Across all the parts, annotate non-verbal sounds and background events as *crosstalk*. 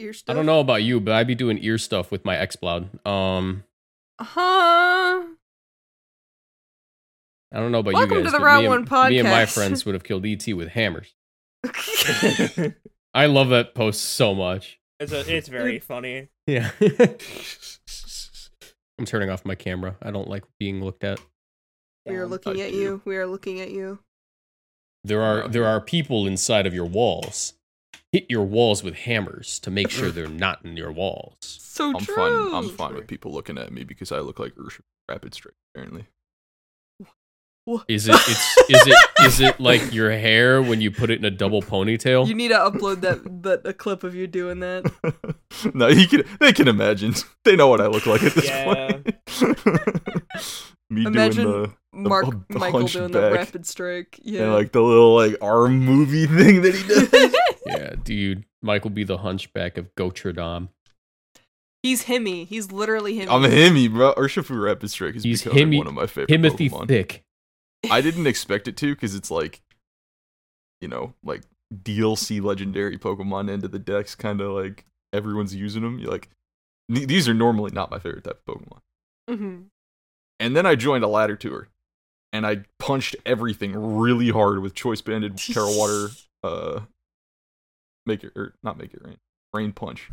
Ear stuff. I don't know about you, but I'd be doing ear stuff with my XBloud. Um, Huh? I don't know about Welcome you to guys. the but Round me One and, Me and my friends would have killed ET with hammers. *laughs* I love that post so much. It's a, it's very funny. Yeah. *laughs* I'm turning off my camera. I don't like being looked at. we are looking at you. We are looking at you. There are there are people inside of your walls. Hit your walls with hammers to make sure they're not in your walls. *laughs* So I'm true. fine. I'm fine with people looking at me because I look like Urshifu Rapid Strike. Apparently, Is it it's is it *laughs* is it like your hair when you put it in a double ponytail? You need to upload that that a clip of you doing that. *laughs* no, you can. They can imagine. They know what I look like at this Yeah. point. Me Imagine doing the Mark *laughs* the Michael doing the rapid strike. Yeah. and like the little like arm movie *laughs* thing that he does. *laughs* yeah, dude. Michael be the hunchback of Gotradam. He's Himmy. He's literally Himmy. I'm a Himmy, bro. Urshifu Rapid Strike is He's becoming Himmy- one of my favorite Timothy Pokemon. Thick. I didn't expect it to because it's like, you know, like DLC legendary Pokemon into the decks, kind of like everyone's using them. You're like, these are normally not my favorite type of Pokemon. Mhm. And then I joined a ladder tour, and I punched everything really hard with Choice Banded, Tera Water, uh, make it or not make it rain, rain punch.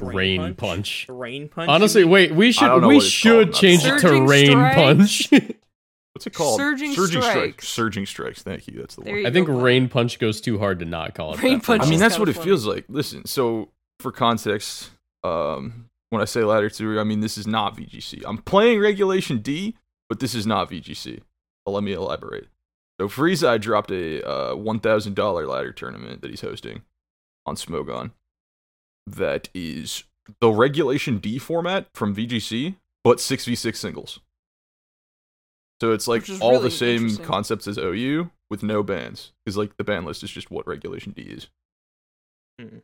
Rain punch. Rain punch. Honestly, wait. We should we should change it to rain punch. *laughs* What's it called? Surging Surging strikes. strikes. Surging strikes. Thank you. That's the There one. I think go. rain punch goes too hard to not call it. Rain that punch I mean, that's kinda what it funny. feels like. Listen, so for context, um, when I say ladder tour, I mean this is not VGC. I'm playing Regulation D, but this is not VGC. But let me elaborate. So Frieza dropped a uh, $1,000 ladder tournament that he's hosting on Smogon. That is the Regulation D format from VGC, but 6v6 singles. So it's like all really the same concepts as OU with no bans. Because like the ban list is just what Regulation D is. Hmm.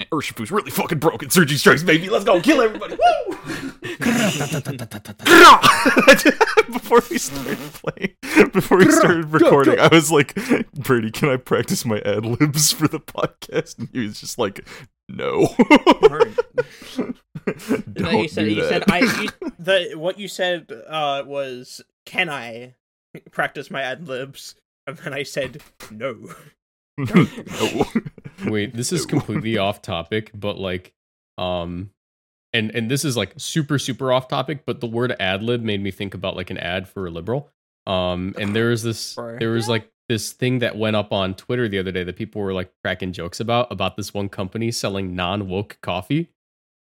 And Urshifu's really fucking broken. Surging strikes, baby. Let's go kill everybody. Woo! *laughs* before we started playing, before we started recording, I was like, Brady, can I practice my ad libs for the podcast? And he was just like, no. No, *laughs* Don't you said do you said. I you, *laughs* the what you said uh was can I practice my ad libs? And then I said no. no. Wait, this is completely *laughs* off topic, but like, um, and and this is like super super off topic, but the word ad lib made me think about like an ad for a liberal. Um, and there was this, there was like this thing that went up on Twitter the other day that people were like cracking jokes about about this one company selling non woke coffee.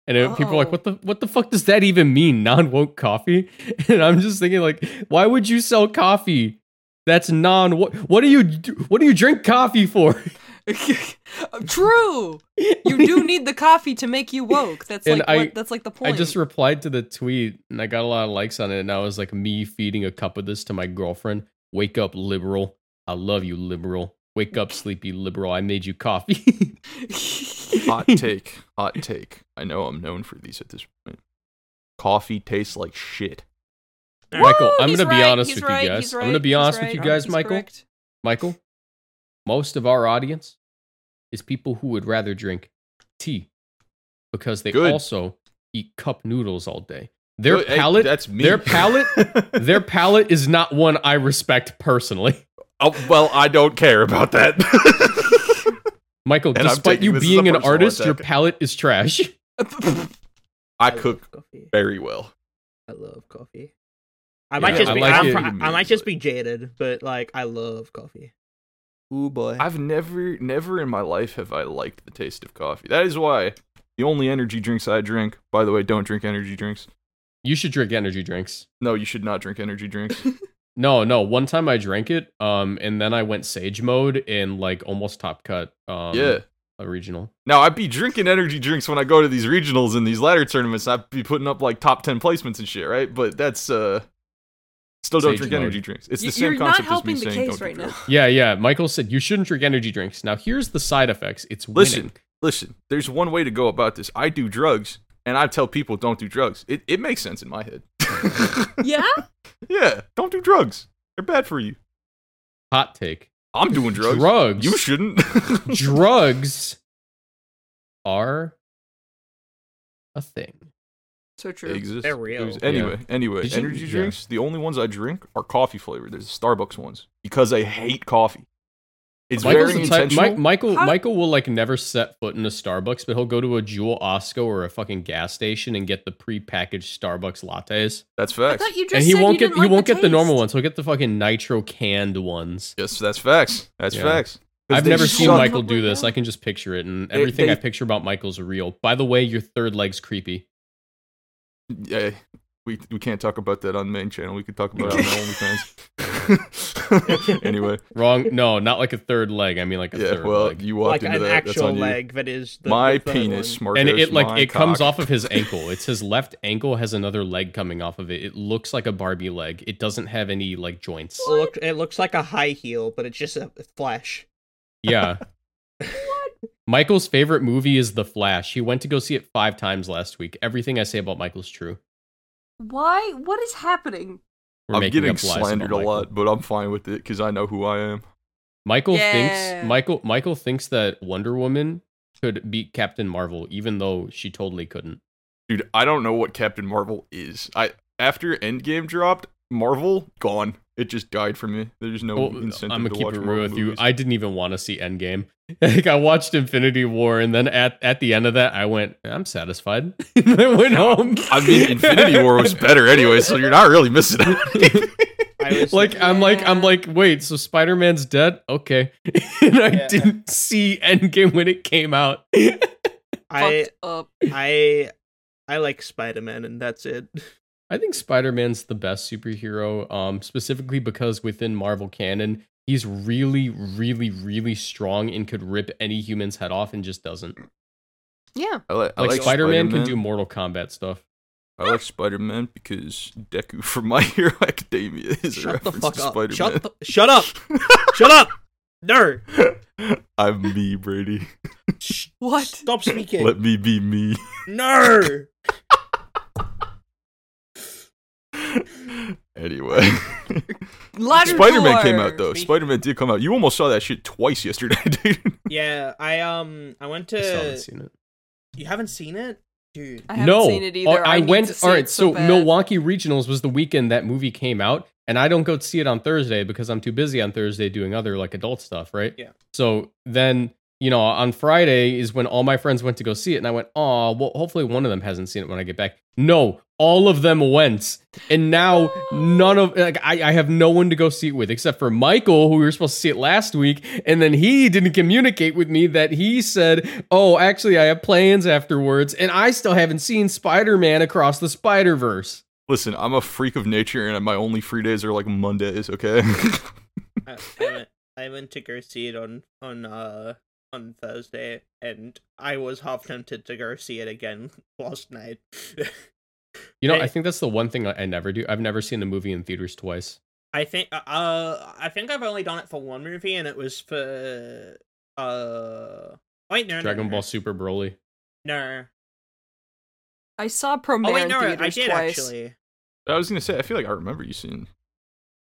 And it- people were like, Oh. "What the what the fuck does that even mean, non woke coffee?" *laughs* And I'm just thinking, like, why would you sell coffee that's non? What what do you what do you drink coffee for? *laughs* *laughs* True. You do need the coffee to make you woke. That's And like I- what, that's like the point. I just replied to the tweet and I got a lot of likes on it. And I was like, me feeding a cup of this to my girlfriend. Wake up, liberal. I love you, liberal. Wake up, sleepy liberal. I made you coffee. *laughs* hot take. Hot take. I know I'm known for these at this point. Coffee tastes like shit. Michael, I'm He's going to be honest with right, you guys. he's I'm going to be he's honest with you guys, Michael. correct. Michael, most of our audience is people who would rather drink tea because they Good. also eat cup noodles all day. Their Hey, palate, that's me. their palate, *laughs* their palate is not one I respect personally. oh, well, I don't care about that. *laughs* Michael, And despite you being an personal artist, your palate is trash. *laughs* I love cook coffee. very well. I love coffee. I might just I be like I'm, it, I might just be jaded, but like I love coffee. Ooh boy. I've never, never in my life have I liked the taste of coffee. That is why the only energy drinks I drink. By the way, don't drink energy drinks. You should drink energy drinks. No, you should not drink energy drinks. *laughs* No, no. One time I drank it, um, and then I went sage mode in like almost top cut. Um, yeah. a regional. Now I'd be drinking energy drinks when I go to these regionals and these ladder tournaments. I'd be putting up like top ten placements and shit, right? But that's uh, still don't Sage drink mode. energy drinks. It's the You- same You're not concept as me helping the saying case don't right do now. drugs. Yeah, yeah. Michael said you shouldn't drink energy drinks. Now here's the side effects. It's winning. Listen, listen. There's one way to go about this. I do drugs, and I tell people don't do drugs. It it makes sense in my head. *laughs* yeah? yeah, don't do drugs. They're bad for you. Hot take. I'm doing drugs. Drugs. You shouldn't. *laughs* Drugs are a thing. So true. They exist. They're real. They exist. Anyway, anyway, Did you- energy yeah. drinks. The only ones I drink are coffee flavored. There's the Starbucks ones because I hate coffee. It's Michael's very the type, intentional. Michael How- Michael will like never set foot in a Starbucks, but he'll go to a Jewel Osco or a fucking gas station and get the pre-packaged Starbucks lattes. That's I facts. thought you just and he said won't you get didn't he like won't the get the normal ones. He'll get the fucking nitro canned ones. Yes, that's facts. That's Yeah. facts. 'Cause I've never seen. Michael do this. not. I can just picture it, and They- everything they- I picture about Michael's real. By the way, your third leg's creepy. Yeah, we we can't talk about that on the main channel. We could talk about it on OnlyFans. *laughs* *laughs* anyway, Wrong? No, not like a third leg. I mean like a yeah. third Well, leg. you walked like into an that. That's actual on you. leg that is the, my the penis, one. Marcos. and it, it like my it comes off of his ankle. It's his left ankle has another leg coming off of it. It looks like a Barbie leg. It doesn't have any like joints. It, look, it looks like a high heel, but it's just a flesh. Yeah. *laughs* Michael's favorite movie is The Flash. He went to go see it five times last week. Everything I say about Michael's true. Why? What is happening? We're I'm getting slandered a lot, but I'm fine with it because I know who I am. Michael Yeah. thinks Michael Michael thinks that Wonder Woman could beat Captain Marvel, even though she totally couldn't. Dude, I don't know what Captain Marvel is. I after Endgame dropped, Marvel gone. It just died for me. There's no Well, incentive I'm gonna to keep watch it real with you. I didn't even want to see Endgame. *laughs* Like I watched Infinity War, and then at at the end of that, I went, "I'm satisfied." *laughs* and I went home. I mean, Infinity War was *laughs* better anyway, so you're not really missing it. I was like I'm like I'm like wait so Spider-Man's dead okay and I Yeah. didn't see Endgame when it came out I up. I I like Spider Man, and that's it. I think Spider-Man's the best superhero um specifically because within Marvel canon he's really really really strong and could rip any human's head off and just doesn't Yeah. I like, I like, like Spider-Man can do Mortal Kombat stuff I like Spider Man because Deku from My *laughs* Hero Academia is a Shut the reference fuck to up. Spider Shut Man. the, shut up. shut up. Nerd. *laughs* I'm me, Brady. What? Stop speaking. Let me be me. no. *laughs* anyway, *laughs* Spider Man came out though. Spider Man did come out. You almost saw that shit twice yesterday, *laughs* dude. Yeah, I um I went I still to haven't seen it You haven't seen it? Dude. I haven't no seen it either. Or I, went All right, see all it right so. Milwaukee Regionals was the weekend that movie came out and I don't go see it on Thursday because I'm too busy on Thursday doing other like adult stuff right Yeah. So then, you know, on Friday is when all my friends went to go see it, and I went, oh, well, hopefully one of them hasn't seen it when I get back. No, all of them went, and now none of like I, I have no one to go see it with except for Michael, who we were supposed to see it last week, and then he didn't communicate with me that he said, oh, actually, I have plans afterwards, and I still haven't seen Spider Man Across the Spider Verse. Listen, I'm a freak of nature, and my only free days are like Mondays. Okay. *laughs* I, I went I went to go see it on on uh on Thursday and I was half tempted to go see it again *laughs* last night. *laughs* You know, Hey. I think that's the one thing I, I never do. I've never seen a movie in theaters twice. I think uh I think I've only done it for one movie and it was for uh wait no no, Dragon no, Ball Super Broly. no I saw Promare oh wait in no I theaters did twice. actually I was gonna say, I feel like I remember you seeing.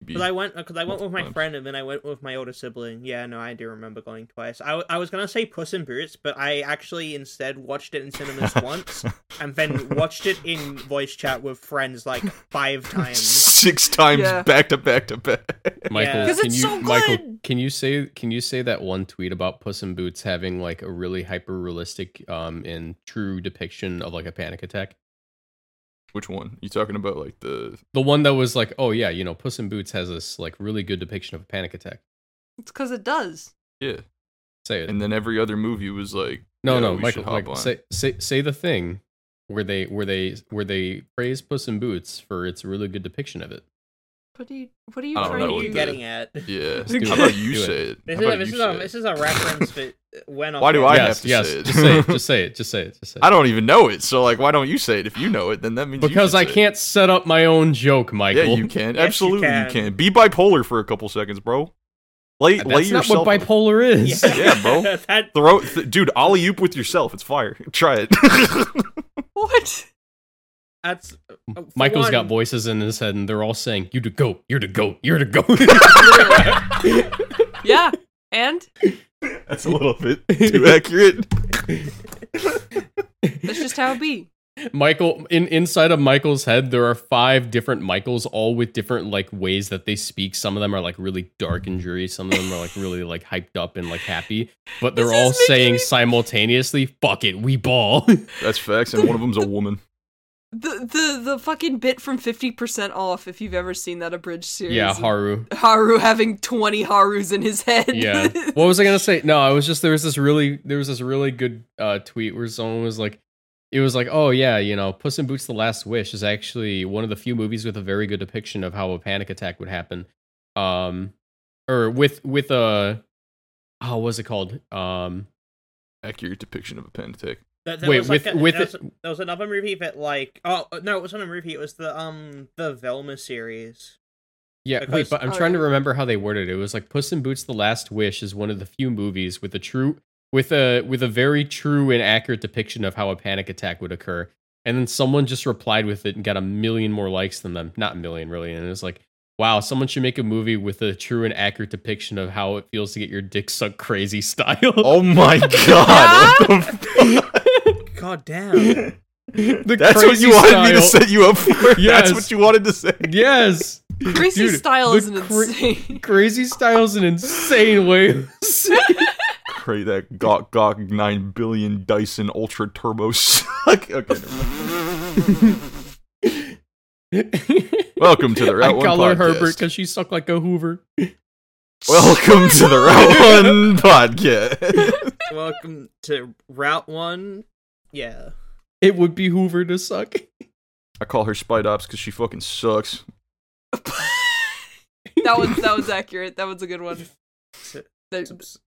Because I went because I went with my times. friend and then I went with my older sibling yeah no I do remember going twice I, I was gonna say Puss in Boots but I actually instead watched it in cinemas *laughs* once and then watched it in voice chat with friends like five *laughs* times Six times Yeah. back to back to back. *laughs* Michael, Yeah. 'Cause can it's you, so Michael, can you say can you say that one tweet about Puss in Boots having like a really hyper realistic um and true depiction of like a panic attack? Which one? You talking about like the? The one that was like, oh yeah, you know, Puss in Boots has this like really good depiction of a panic attack. It's because it does. Yeah, Say it. and then every other movie was like. no, yeah, no, we Michael, hop Michael on. say say say the thing where they where they where they praise Puss in Boots for its really good depiction of it. What are you? What are you I don't what trying know to what you do? the- getting at *laughs* Yeah. *laughs* Let's How about you Do say it? This How is, a, about this, is a, say this it? is a reference that went off. Why do I yes, have to yes, say it? just say it, *laughs* just say it, just say it, just say it. I don't even know it, so like, why don't you say it? If you know it, then that means because should I say can't set up my own joke, Michael. Yeah, you can. Yes, Absolutely, you can. can. Be bipolar for a couple seconds, bro. Lay, That's lay not yourself. what bipolar is. Yeah, bro. that, Throw, th- dude, ollie oop with yourself. It's fire. Try it. What? That's uh, Michael's one, got voices in his head, and they're all saying, "You're to go, you're to go, you're to go." *laughs* Yeah. And That's a little bit too accurate. That's just how it be. Michael in inside of Michael's head there are five different Michaels all with different like ways that they speak. Some of them are like really dark and dreary, some of them are like really like hyped up and like happy, but they're This all saying me- simultaneously, "Fuck it, we ball." That's facts, and one of them's a woman. The the the fucking bit from Fifty Percent Off. If you've ever seen that abridged series, yeah, Haru. Haru having twenty Harus in his head. Yeah. *laughs* What was I gonna say? No, I was just there was this really there was this really good uh, tweet where someone was like, it was like, oh yeah, you know, Puss in Boots: The Last Wish is actually one of the few movies with a very good depiction of how a panic attack would happen, um, or with with a, oh, what was it called? Um, Accurate depiction of a panic attack. There, there Wait, was like with- a- with there, was, it- there was another movie that like oh no, it wasn't a movie. It was the um the Velma series. yeah, Because- wait, but I'm Oh, trying to remember how they worded it. It was like Puss in Boots: The Last Wish is one of the few movies with a true with a with a very true and accurate depiction of how a panic attack would occur. And then someone just replied with it and got a million more likes than them. Not a million, really. And it was like, wow, someone should make a movie with a true and accurate depiction of how it feels to get your dick sucked *laughs* crazy style. Oh my god! *laughs* *laughs* What the fuck? God damn. *laughs* the That's what you wanted me to set you up for. *laughs* Yes. That's what you wanted to say. Yes. Crazy Dude, style is an cra- insane. Crazy style's an insane way. of *laughs* saying- Pray that Gok Gok 9 billion Dyson Ultra Turbo suck. Okay, never mind. Welcome to the Route I 1 call her podcast. Herbert because she sucked like a Hoover. Welcome to the Route 1 podcast. Welcome to Route One. Yeah. It would be Hoover to suck. I call her Spite Ops because she fucking sucks. *laughs* That one's that was accurate. That was a good one. Su- There- subs-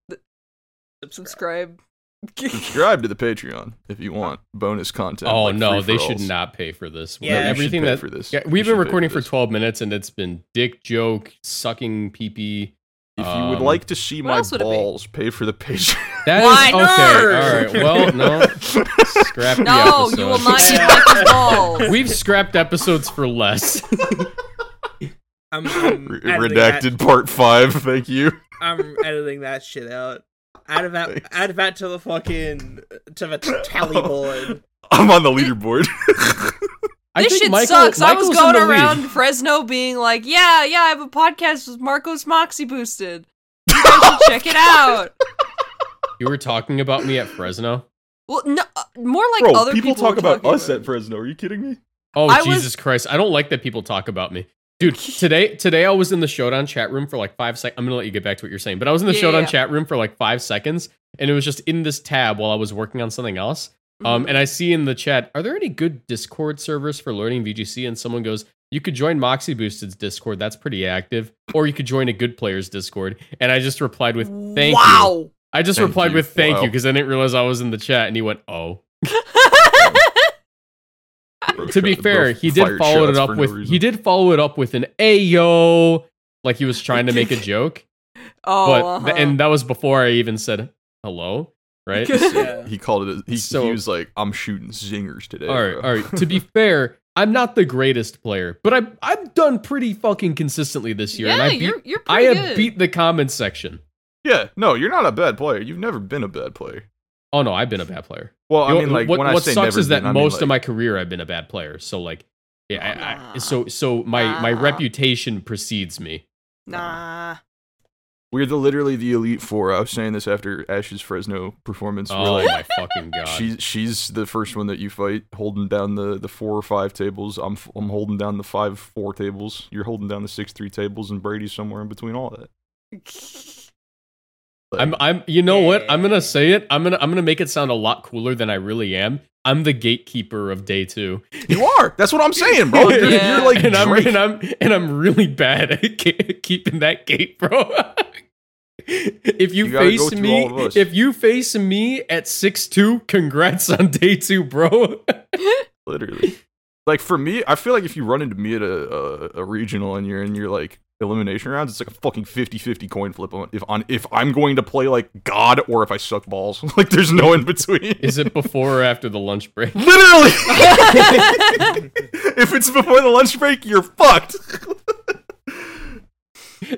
subscribe. subscribe. *laughs* Subscribe to the Patreon if you want bonus content. Oh like no, they should not pay for this. Yeah, you should everything that for this. Yeah, we've should been recording for this. 12 minutes and it's been dick joke, sucking pee pee. If you would Um, like to see my else would it be? balls, pay for the Patreon. That is Why okay. not? All right. Well, no. *laughs* Scrap the episode. No, you will not get Michael's balls. *laughs* We've scrapped episodes for less. *laughs* I'm, I'm Re- editing that- Redacted Part 5, thank you. I'm editing that shit out. Add that. Thanks. Add that to the fucking to the tally board. I'm on the leaderboard. I this think shit Michael- sucks. I was going the lead. around Fresno being like, "Yeah, yeah, I have a podcast with Marcos Moxie Boosted. You guys should check it out." *laughs* You were talking about me at Fresno. Well, no, uh, more like Bro, other people, talk about talking us at Fresno. Are you kidding me? Oh I was- Jesus Christ! I don't like that people talk about me, dude. *laughs* Today, today I was in the Showdown chat room for like five seconds. I'm gonna let you get back to what you're saying, but I was in the Yeah, Showdown yeah. chat room for like five seconds, and it was just in this tab while I was working on something else. Um, Mhm. and I see in the chat, are there any good Discord servers for learning VGC? And someone goes, you could join Moxie Boosted's Discord. That's pretty active. Or you could join a good player's Discord. And I just replied with, thank you. wow. I just Thank replied you. with thank Wow. you because I didn't realize I was in the chat. And he went, oh. To be fair, he did follow it up for no with he did follow it up with an ayo, like he was trying to make a *laughs* joke. oh, but uh-huh. and that was before I even said hello, right? Yeah. *laughs* He called it. A, he, So- he was like, "I'm shooting zingers today." all right, bro." all right. To be *laughs* fair, I'm not the greatest player, but I I've done pretty fucking consistently this year, yeah, and I beat you're you're I have good. beat the comments section. Yeah, no, you're not a bad player. You've never been a bad player. Oh no, I've been a bad player. Well, I You know, mean, like what, when I what say sucks never is that been, I mean, most of my career I've been a bad player. So like, yeah, I, I, so so my my reputation precedes me. Nah. We're the literally the elite four. I was saying this after Ash's Fresno performance. we're Oh like, my fucking god! she's she's the first one that you fight, holding down the the four or five tables. I'm f- I'm holding down the five four tables. You're holding down the six three tables, and Brady's somewhere in between all that. Like, *laughs* I'm I'm you know what? I'm gonna say it. I'm gonna I'm gonna make it sound a lot cooler than I really am. I'm the gatekeeper of day two. you are. That's what I'm saying, bro. You're, Yeah. you're *laughs* like and I'm and I'm and I'm really bad at *laughs* keeping that gate, bro. If you, You face me, all of us. if you face me at six two, congrats on day two, bro. *laughs* literally. Like for me, I feel like if you run into me at a, a, a regional and you're in your like elimination rounds, it's like a fucking 50-50 coin flip on if on if I'm going to play like God or if I suck balls. *laughs* like there's no in between. Is it before or after the lunch break? literally *laughs* if it's before the lunch break, you're fucked.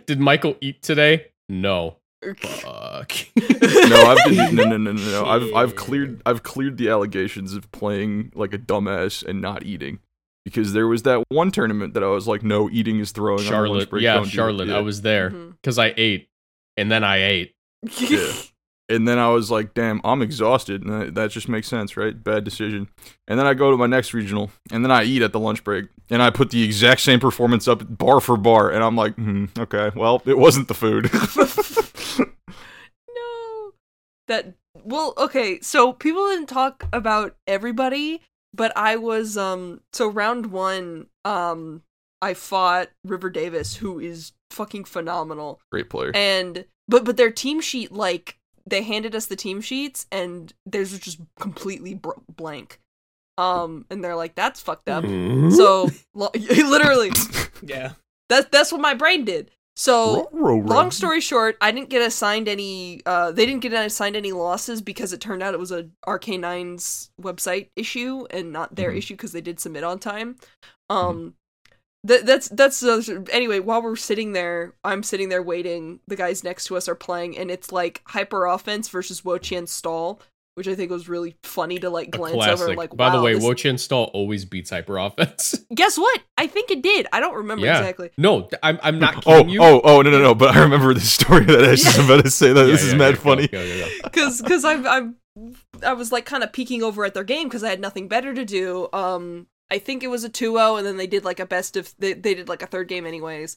Did Michael eat today? No. Fuck. *laughs* No, I've been, no, no, no, no, no. I've I've cleared I've cleared the allegations of playing like a dumbass and not eating. Because there was that one tournament that I was like, no, eating is throwing. on lunch Charlotte. break, Yeah, don't. Charlotte. I was there mm-hmm. because I ate, and then I ate. Yeah. *laughs* And then I was like, damn, I'm exhausted. And that, just makes sense, right? Bad decision. And then I go to my next regional, and then I eat at the lunch break, and I put the exact same performance up bar for bar. And I'm like, hmm, okay, well, it wasn't the food. *laughs* no. That well, okay, so people didn't talk about everybody, but I was um so round 1 um I fought River Davis who is fucking phenomenal. Great player. And but but their team sheet like they handed us the team sheets and theirs was just completely br- blank. Um and they're like that's fucked up. Hmm? So lo- *laughs* literally *laughs* Yeah. that's that's what my brain did. So Row, row, row. long story short, I didn't get assigned any. Uh, they didn't get assigned any losses because it turned out it was a RK9's website issue and not their Mhm. issue because they did submit on time. Um, that that's that's uh, anyway. While we're sitting there, I'm sitting there waiting. The guys next to us are playing, and it's like hyper offense versus Wo-Chien stall, which I think was really funny to like glance over. and Like, By the way, this- Wo-Chien Stall always beats hyper offense. *laughs* guess what? I think it did. I don't remember Yeah. exactly. no, I'm I'm not Oh, kidding you. oh, oh, no, no, no. But I remember the story that Ash is about to say that. Yeah, this is yeah, mad yeah, funny. because *laughs* because I'm I'm I was like kind of peeking over at their game because I had nothing better to do. Um, I think it was a 2-0, and then they did like a best of they they did like a third game anyways.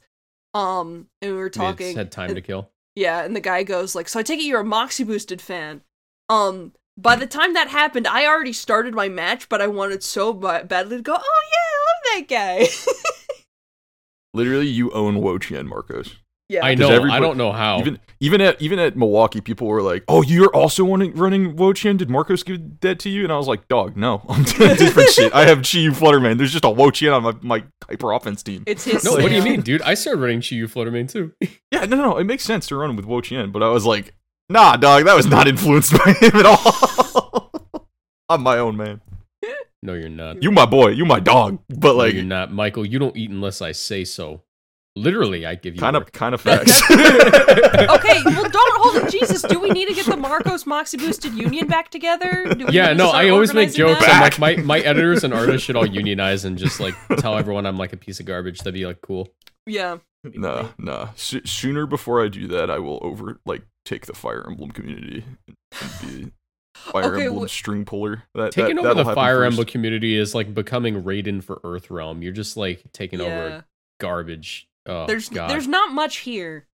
Um, and we were talking. had time to kill. Yeah, and the guy goes like, "So I take it you're a Moxie boosted fan." Um, by the time that happened, I already started my match, but I wanted so badly to go. Oh yeah, I love that guy. *laughs* Literally, you own Wo-Chien, Marcos. Yeah, I know. I don't know how. Even even at even at Milwaukee, people were like, "Oh, you're also running running Wo-Chien? Did Marcos give that to you?" And I was like, "Dog, no, *laughs* I'm doing different shit. I have Chi Flutter Mane. There's just a Wo-Chien on my, my hyper offense team." it's his. no, what do you mean, dude? I started running Chi-Yu Flutter Mane too. *laughs* Yeah, no, no, no. It makes sense to run with Wo-Chien, but I was like, "Nah, dog, that was not influenced *laughs* by him at all. I'm my own man. No, you're not. You my boy. You my dog. But no, like, you're not, Michael. You don't eat unless I say so. Literally, I give you kind of kind of *laughs* facts." *laughs* *laughs* okay, well, don't hold it. Jesus, do we need to get the Marcos Moxie Boosted Union back together? Do we Yeah, no, I always make jokes. that? I'm like, my, my editors and artists should all unionize and just like tell everyone I'm like a piece of garbage. That'd be like cool. Yeah. Nah, nah. S- sooner before I do that, I will over like take the Fire Emblem community and be *sighs* Fire Okay, Emblem wh- string puller. That Taking that, over the Fire first. Emblem community is like becoming Raiden for Earthrealm. You're just like taking yeah. over garbage. Oh, there's God. there's not much here.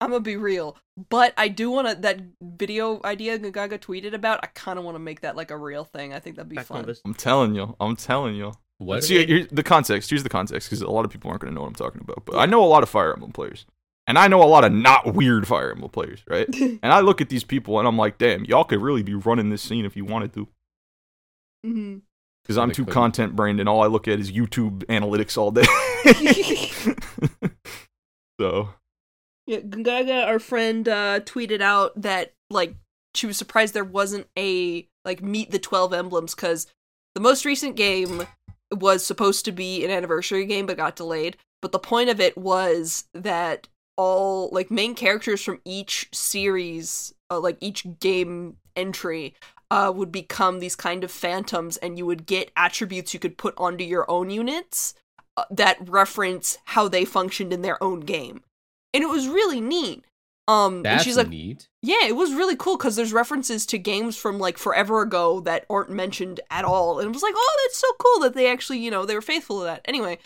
I'm gonna be real, but I do want to that video idea Gaga tweeted about. I kind of want to make that like a real thing. I think that'd be Back fun. this- I'm telling you. I'm telling you. what? See, here's the context. Here's the context because a lot of people aren't going to know what I'm talking about. But I know a lot of Fire Emblem players, and I know a lot of not weird Fire Emblem players, right? *laughs* and I look at these people and I'm like, damn, y'all could really be running this scene if you wanted to. Mhm. Because I'm too content brained, and all I look at is YouTube analytics all day. *laughs* *laughs* so Yeah, Gaga, our friend, uh, tweeted out that like she was surprised there wasn't a like meet the twelve emblems because the most recent game was supposed to be an anniversary game but got delayed. But the point of it was that all like main characters from each series, uh, like each game entry, uh, would become these kind of phantoms, and you would get attributes you could put onto your own units that reference how they functioned in their own game and it was really neat. Um, and That's she's like, neat. yeah, it was really cool because there's references to games from like forever ago that aren't mentioned at all, and it was like, oh, that's so cool that they actually, you know, they were faithful to that. Anyway,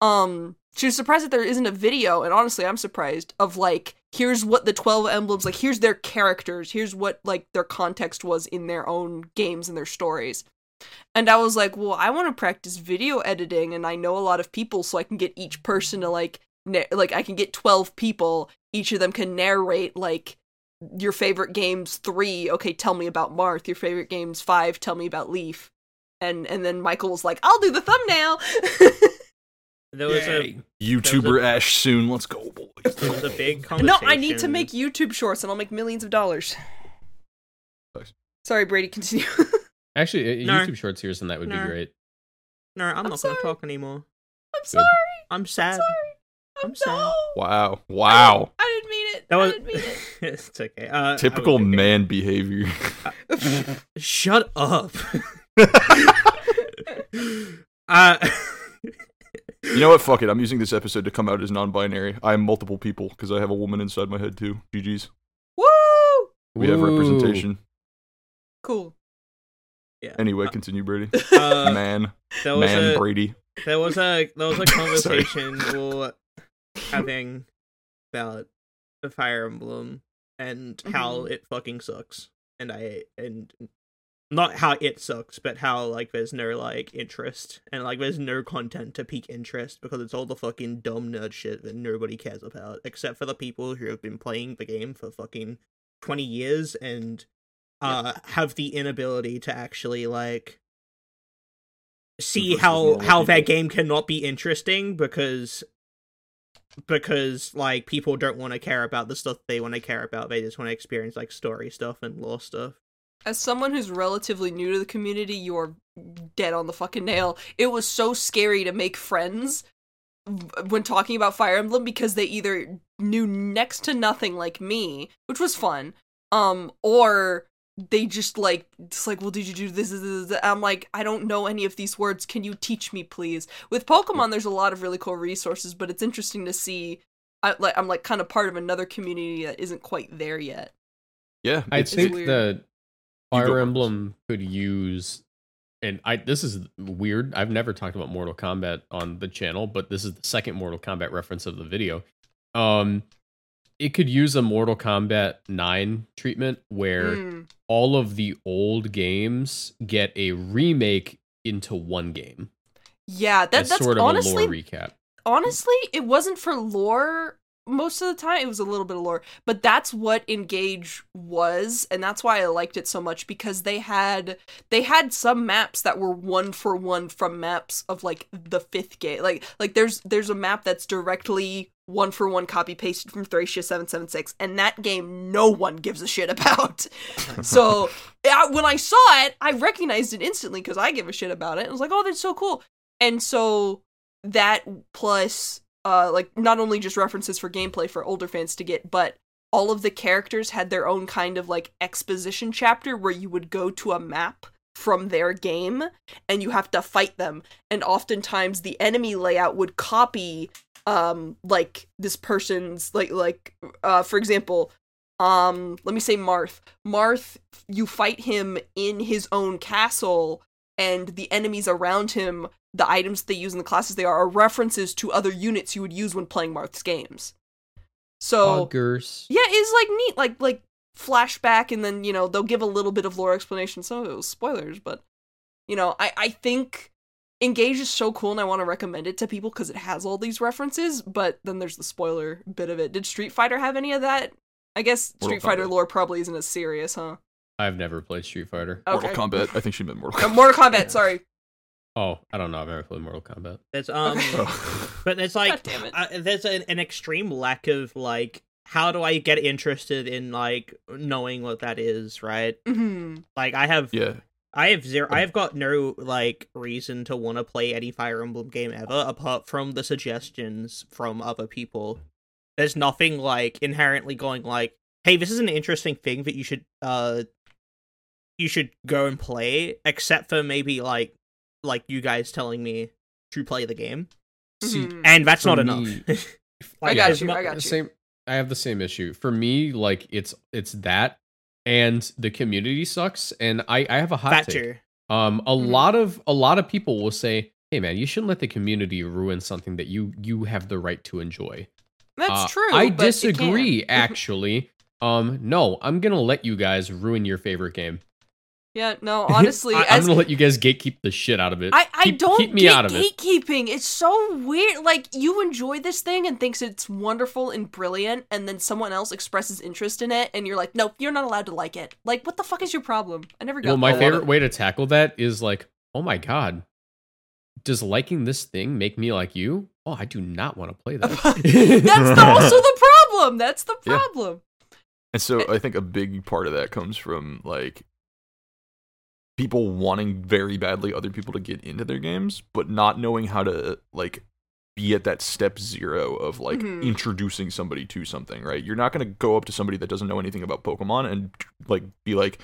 um, she was surprised that there isn't a video, and honestly, I'm surprised of like, here's what the twelve emblems like, here's their characters, here's what like their context was in their own games and their stories. And I was like, well, I want to practice video editing, and I know a lot of people, so I can get each person to like, na- like I can get twelve people. Each of them can narrate like your favorite games three. Okay, tell me about Marth. Your favorite games five. Tell me about Leif. And and then Michael was like, I'll do the thumbnail. *laughs* There was a YouTuber Ash soon. Let's go, boys. there was a big *laughs* no. I need to make YouTube shorts, and I'll make millions of dollars. Sorry, Brady. Continue. *laughs* Actually, a No. YouTube shorts here and that would No. be great. No, I'm, I'm not sorry. gonna talk anymore. I'm sorry. I'm sad. Sorry. I'm I'm sad. no. Wow, wow. I didn't mean it. That I was didn't mean it. *laughs* it's okay. Uh, Typical was thinking- man behavior. *laughs* Shut up. *laughs* uh, You know what? Fuck it. I'm using this episode to come out as non-binary. I am multiple people because I have a woman inside my head too. GG's. Woo! We have representation. Cool. Yeah. Anyway, continue, Brady. *laughs* Uh, man, there was man, a Brady. there was a there was a *laughs* conversation we were having about the Fire Emblem and how Mhm. it fucking sucks, and I and not how it sucks, but how like there's no like interest and like there's no content to pique interest because it's all the fucking dumb nerd shit that nobody cares about except for the people who have been playing the game for fucking twenty years and uh have the inability to actually like see how how that game cannot be interesting because because like people don't want to care about the stuff they want to care about. They just want to experience like story stuff and lore stuff. As someone who's relatively new to the community, you are dead on the fucking nail. It was so scary to make friends when talking about Fire Emblem because they either knew next to nothing like me, which was fun, um, or they just like it's like, well, did you do this? this, this, this?" I'm like, I don't know any of these words. Can you teach me, please? With Pokemon, there's a lot of really cool resources, but it's interesting to see. I like I'm like kind of part of another community that isn't quite there yet. Yeah, I think weird. that Fire. Emblem could use, and I this is weird. I've never talked about Mortal Kombat on the channel, but this is the second Mortal Kombat reference of the video. Um, it could use a Mortal Kombat Nine treatment where Mm. all of the old games get a remake into one game. Yeah, that, that's sort of honestly a lore recap. honestly, it wasn't for lore most of the time. It was a little bit of lore, but that's what Engage was, and that's why I liked it so much because they had they had some maps that were one for one from maps of like the fifth game. Like like there's there's a map that's directly one for one copy pasted from Thracia 776 and that game no one gives a shit about. *laughs* so I, when I saw it, I recognized it instantly because I give a shit about it. I was like, oh, that's so cool. And so that plus uh like not only just references for gameplay for older fans to get, but all of the characters had their own kind of like exposition chapter where you would go to a map from their game and you have to fight them and oftentimes the enemy layout would copy um like this person's like like uh for example um let me say marth. Marth you fight him in his own castle and the enemies around him the items they use in the classes they are are references to other units you would use when playing marth's games. So yeah, it's like neat, like like flashback, and then you know they'll give a little bit of lore explanation. Some of it was spoilers, but you know, I I think Engage is so cool, and I want to recommend it to people because it has all these references. But then there's the spoiler bit of it. Did Street Fighter have any of that? I guess Mortal Street Fighter lore probably isn't as serious, huh? I've never played Street Fighter. Okay. Mortal Kombat. I think she meant Mortal Uh, Kombat. Mortal Kombat. Sorry. Oh, I don't know. I've never played Mortal Kombat. That's *laughs* um Oh. but there's like God damn it. uh, there's an, an extreme lack of like how do i get interested in like knowing what that is right hmm like i have yeah, I have zero. I have got no like reason to want to play any Fire Emblem game ever, apart from the suggestions from other people. There's nothing like inherently going like, "Hey, this is an interesting thing that you should uh, you should go and play," except for maybe like, like you guys telling me to play the game, See, Mhm. and that's For not me- enough. *laughs* I got you, I got you. Same. I have the same issue. For me, like it's it's that, and the community sucks. And I I have a hot take. Um, a Mhm. lot of a lot of people will say, "Hey, man, you shouldn't let the community ruin something that you you have the right to enjoy." That's Uh, true. I but it can. disagree. *laughs* Actually, um, no, I'm gonna let you guys ruin your favorite game. Yeah, no, *laughs* honestly, I, am gonna let you guys gatekeep the shit out of it. I, I Keep- don't keep me get out of it. gatekeeping. It's so weird. Like you enjoy this thing and thinks it's wonderful and brilliant, and then someone else expresses interest in it, and you're like, nope, you're not allowed to like it. Like, what the fuck is your problem? I never got. Well, my favorite way to tackle that is like, oh my god, does liking this thing make me like you? Oh, I do not want to play that. *laughs* That's the, also the problem. That's the Yeah. problem. And so eh I think a big part of that comes from like people wanting very badly other people to get into their games, but not knowing how to like be at that step zero of like Mhm. introducing somebody to something, right? You're not gonna go up to somebody that doesn't know anything about Pokemon and like be like.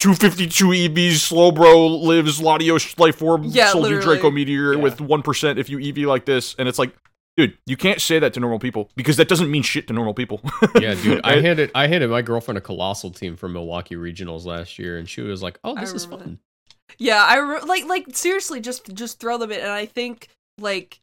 252 EVs, Slowbro lives, Latios Life Orb, Yeah, sold you literally. Draco Meteor Yeah. with 1% if you EV like this. And it's like, dude, you can't say that to normal people because that doesn't mean shit to normal people. *laughs* Yeah, dude, I Right? handed I handed my girlfriend a colossal team from Milwaukee Regionals last year, and she was like, "Oh, I this is remember fun." Yeah, I re- like like seriously, just just throw them in, and I think like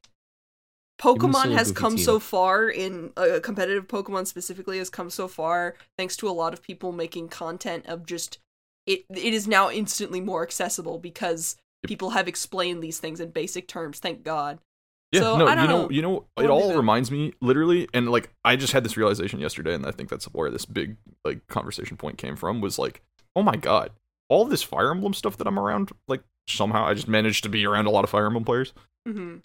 Pokemon has come team. so far in uh, competitive Pokemon specifically has come so far thanks to a lot of people making content of just it. It is now instantly more accessible because people have explained these things in basic terms. Thank God. Yeah, So, no, you know, know. you know, it all reminds me literally, and like I just had this realization yesterday, and I think that's where this big like conversation point came from. Was like, oh my god, all this Fire Emblem stuff that I'm around, like somehow I just managed to be around a lot of Fire Emblem players. Mm-hmm.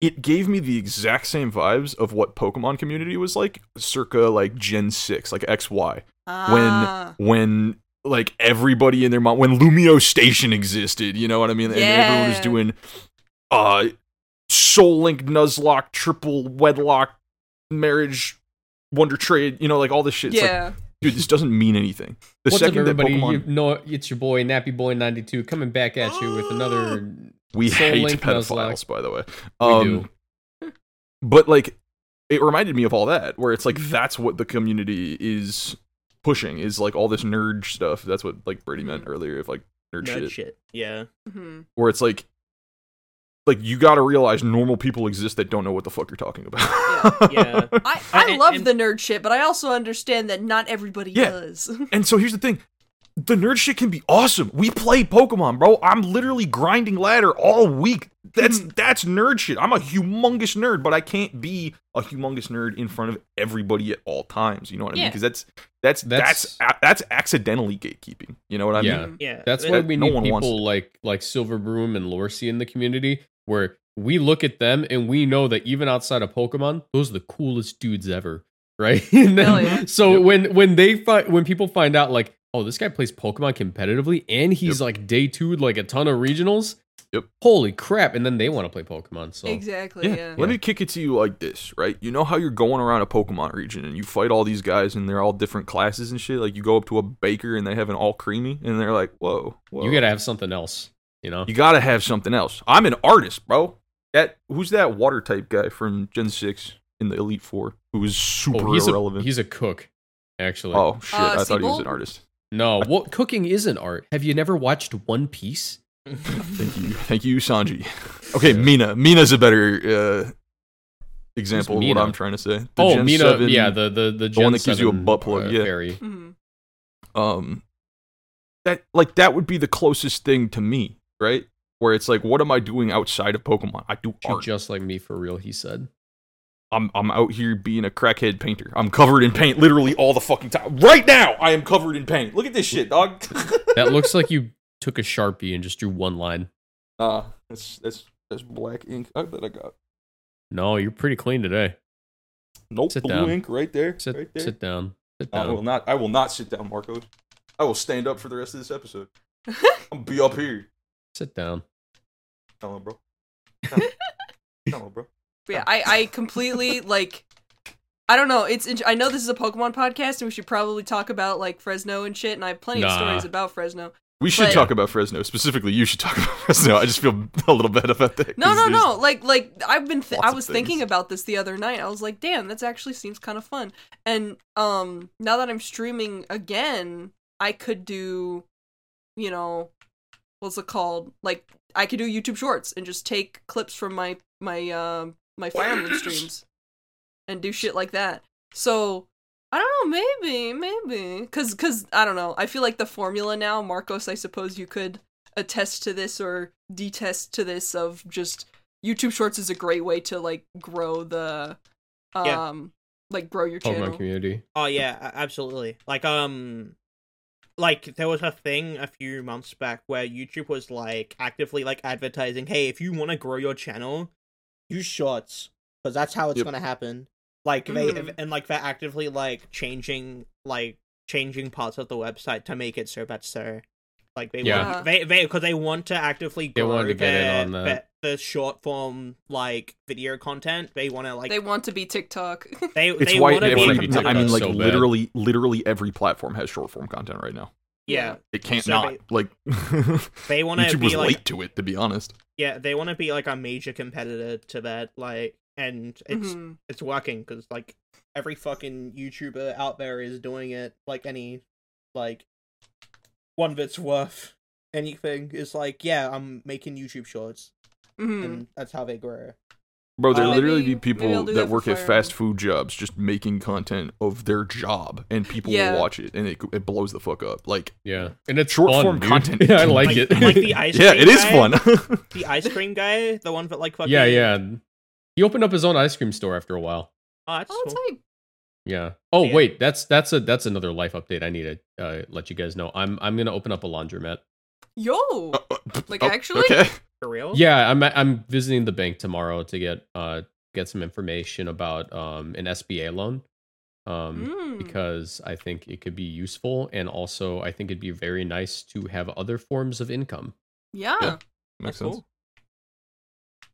It gave me the exact same vibes of what Pokemon community was like, circa like Gen six, like X Y, Ah, when like everybody in their mom when Lumio Station existed, you know what I mean, and everyone was doing uh Soul Link, Nuzlocke, triple wedlock, marriage, Wonder Trade, you know, like all this shit. It's like, yeah. dude, this doesn't mean anything. The What's up, second that everybody? Pokemon, You know, it's your boy Nappy Boy ninety two coming back at you with another. we Soul hate Link, pedophiles, by the way. We Um, do. but like it reminded me of all that where it's like that's what the community is pushing is like all this nerd stuff that's what like brady meant earlier of like nerd, Nerd shit shit. Yeah. hmm where it's like like you gotta realize normal people exist that don't know what the fuck you're talking about. Yeah. I, *laughs* I And- love and- the nerd shit, but I also understand that not everybody Yeah. does. *laughs* and so here's the thing. The nerd shit can be awesome. We play pokemon bro. I'm literally grinding ladder all week. That's Mm-hmm. that's nerd shit. I'm a humongous nerd but i can't be a humongous nerd in front of everybody at all times. You know what i mean? Because that's that's that's That's- that's, that's accidentally gatekeeping. You know what i Yeah. mean? Yeah. That's But- why we no need one wants people like like Silverbroom and Lorcy in the community, where we look at them and we know that even outside of Pokemon, those are the coolest dudes ever, *laughs* right? *laughs* and then, oh, yeah. So Yep. when when they find when people find out like, oh, this guy plays Pokemon competitively and he's like day two like a ton of regionals. Yep. Holy crap! And then they want to play Pokemon. So exactly. Yeah. Yeah. Let me kick it to you like this, right? You know how you're going around a Pokemon region and you fight all these guys and they're all different classes and shit. Like you go up to a baker and they have an all creamy and they're like, whoa, whoa. you gotta have something else. You know. You gotta have something else. I'm an artist, bro. That who's that water type guy from Gen Six in the Elite Four who was super Oh, he's irrelevant? a he's a cook, actually. oh shit! Uh, I thought he was an artist. No, what cooking isn't art. Have you never watched One Piece? *laughs* Thank you, thank you, Sanji. Okay, Mina. Mina's a better uh, example of what I'm trying to say. The oh, Gen Mina, 7 yeah, the the the, Gen one that gives you a 7, butt plug, uh, yeah. fairy. Mhm. um that like that would be the closest thing to me right? Where it's like what am i doing outside of pokemon? I do Shoot art. just like me for real, he said. i'm i'm out here being a crackhead painter. I'm covered in paint literally all the fucking time. Right now i am covered in paint. Look at this shit dog. *laughs* That looks like you *laughs* took a sharpie and just drew one line. uh that's that's that's black ink uh, that i got. No, you're pretty clean today. nope Sit blue down. ink right there Sit right there. sit down. Sit i will not i will not sit down marcos. I will stand up for the rest of this episode. *laughs* I'm be up here Sit down. come on bro *laughs* come on, bro But yeah, I, I completely *laughs* like. I don't know. It's. int- I know this is a Pokemon podcast, and we should probably talk about like Fresno and shit. And I have plenty of stories about Fresno. We should But- talk about Fresno specifically. You should talk *laughs* about Fresno. I just feel a little bad about that. No, 'cause no, there's- no. Like, like I've been. Th- I was thinking about this the other night. I was like, damn, that actually seems kind of fun. And um, now that I'm streaming again, I could do, you know, what's it called? Like, I could do YouTube Shorts and just take clips from my my um my Fire Emblem streams and do shit like that. So I don't know, maybe, maybe, cause, cause I don't know. I feel like the formula now, Marcos. I suppose you could attest to this or detest to this of just YouTube Shorts is a great way to like grow the, um, Yeah. like grow your channel. Pokemon community. Oh yeah, absolutely. Like um like there was a thing a few months back where YouTube was like actively like advertising, "Hey, if you want to grow your channel, use shorts because that's how it's Yep. going to happen." Like they Mhm. and like they're actively like changing like changing parts of the website to make it so that's so like they Yeah. want they they because they want to actively They grow wanted to get in on that. their, the short form like video content. They want to like they want to be TikTok. *laughs* they It's they why want to every, be wanna I mean, like so literally, literally every platform has short form content right now. yeah It can't So not. they- like *laughs* they want to be like late to it, to be honest. yeah they want to be like a major competitor to that like and it's Mhm. it's working because like every fucking YouTuber out there is doing it. Like any like one that's worth anything is like yeah I'm making YouTube shorts Mhm. and that's how they grow. Bro, there Uh, literally maybe- be people that, that work at fast food jobs just making content of their job, and people Yeah. will watch it, and it, it blows the fuck up. Like, Yeah, and it's Short fun, form dude. content. *laughs* Yeah, I like, Like- it. like the ice *laughs* yeah, cream it is guy? fun. *laughs* The ice cream guy, the one that like fucking yeah, yeah. He opened up his own ice cream store after a while. Oh, that's Oh, cool. that's. Yeah. Oh Yeah. wait, that's that's a that's another life update. I need to uh, let you guys know. I'm I'm gonna open up a laundromat. Yo, like actually? Oh, okay. For real. Yeah, I'm I'm visiting the bank tomorrow to get uh get some information about um an SBA loan. Um Mm. because I think it could be useful and also I think it'd be very nice to have other forms of income. yeah, Yeah. That's Makes sense. cool.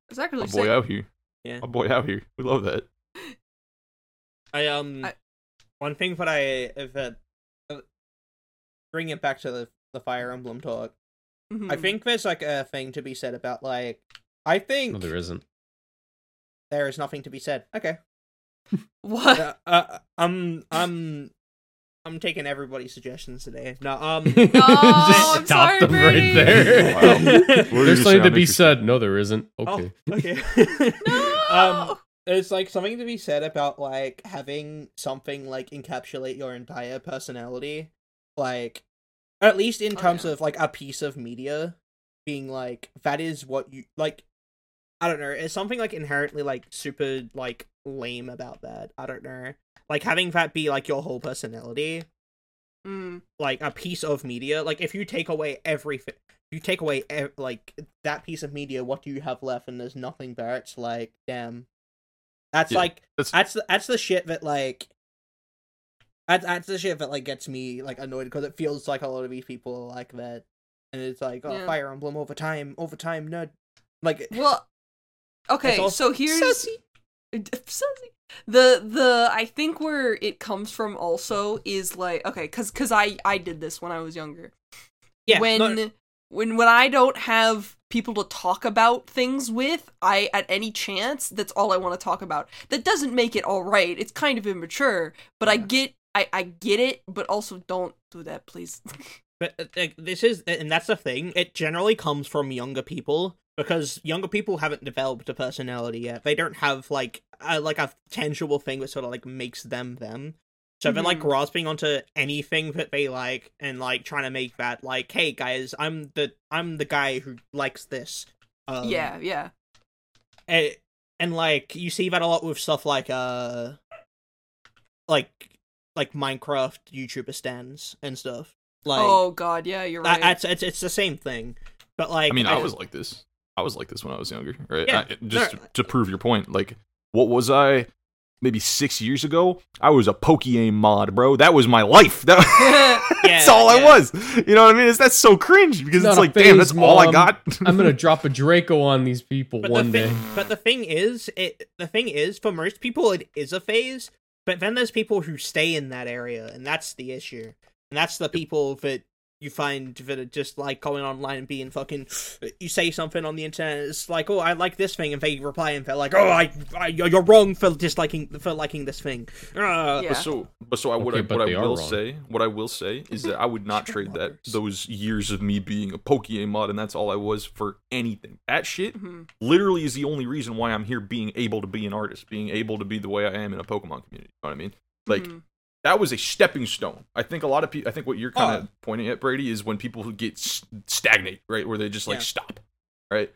it's actually My boy out here. Yeah. My boy out here. We love that. *laughs* I um I- one thing that I if uh, bring it back to the the Fire Emblem talk. I Mhm. think there's like a thing to be said about like I think No, there isn't. there is nothing to be said. Okay. *laughs* what? Uh, uh, I'm I'm I'm taking everybody's suggestions today. No, um *laughs* Just I'm stop sorry, them right Brady. there. Wow. *laughs* There's something to be said. No, there isn't. Okay. Oh, okay. No. um it's like something to be said about like having something like encapsulate your entire personality like at least in Oh, terms yeah. of like a piece of media being like that is what you like i don't know it's something like inherently like super like lame about that i don't know like having that be like your whole personality Mm. like a piece of media like if you take away everything you take away ev- like that piece of media what do you have left and there's nothing there it's like damn that's Yeah, like that's- that's the, that's the shit that like that's, that's the shit that like gets me like annoyed because it feels like a lot of these people are like that and it's like oh Yeah. fire emblem over time over time nerd like Well, okay. also- So here's Sussy. *laughs* Sussy. the the I think where it comes from also is like okay, cause cause I I did this when I was younger. yeah when no- when when I don't have people to talk about things with, I at any chance that's all I want to talk about. That doesn't make it all right. It's kind of immature, but I get I I get it, but also don't do that, please. *laughs* But uh, like, this is, and that's the thing. It generally comes from younger people because younger people haven't developed a personality yet. They don't have like a, like a tangible thing that sort of like makes them them. So they're like Mhm. grasping onto anything that they like and like trying to make that like, hey guys, I'm the I'm the guy who likes this. Um, yeah, yeah. and, and like you see that a lot with stuff like uh like like Minecraft YouTuber stands and stuff. Like oh god, yeah, you're that, right. it's, it's it's the same thing, but like I mean, I was like this. I was like this when I was younger, right? Yeah, I- just no. to, to prove your point, like, what was I? Maybe six years ago, I was a Pokemon mod, bro. That was my life. *laughs* That, *laughs* that's Yeah, all I was. You know what I mean? It's that's so cringe because Not it's a like, damn, that's phase, all I got. *laughs* I'm gonna drop a Draco on these people but one the day. thing, but the thing is, it the thing is for most people it is a phase, but then there's people who stay in that area, and that's the issue, and that's the people that you find that are just like going online and being fucking. You say something on the internet, it's like, oh, I like this thing, and they reply and they're like, oh, I, I you're wrong for disliking for liking this thing. Uh, Yeah. But so, but so I what Okay, I what I will wrong. say, what I will say is that I would not trade that those years of me being a Pokemon mod and that's all I was for anything. That shit Mhm. literally is the only reason why I'm here, being able to be an artist, being able to be the way I am in a Pokemon community. You know what I mean? Like Mhm. That was a stepping stone. I think a lot of people. I think what you're kind of Oh. pointing at, Brady, is when people who get s- stagnate, right, where they just like Yeah. stop, right.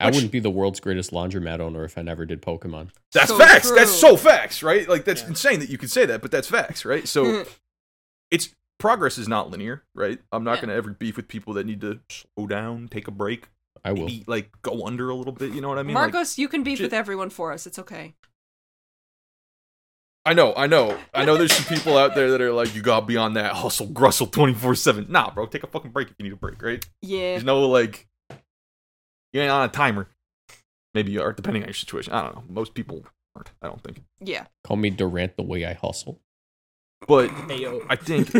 I Which- wouldn't be the world's greatest laundromat owner if I never did Pokemon. That's So facts. That's so facts, right? Like that's Yeah. insane that you could say that, but that's facts, right? So hmm. it's progress is not linear, right? I'm not Yeah. gonna ever beef with people that need to slow down, take a break, I will. maybe like go under a little bit. You know what I mean? Like, Marcos, you can beef shit. with everyone for us. It's okay. I know, I know, I know. There's some people out there that are like, you gotta be on that hustle, grustle, twenty four seven. Nah, bro, take a fucking break if you need a break, right? Yeah. There's no like, You ain't on a timer. Maybe you are, depending on your situation. I don't know. Most people aren't. I don't think. yeah. Call me Durant the way I hustle. But *laughs* Ayo. I think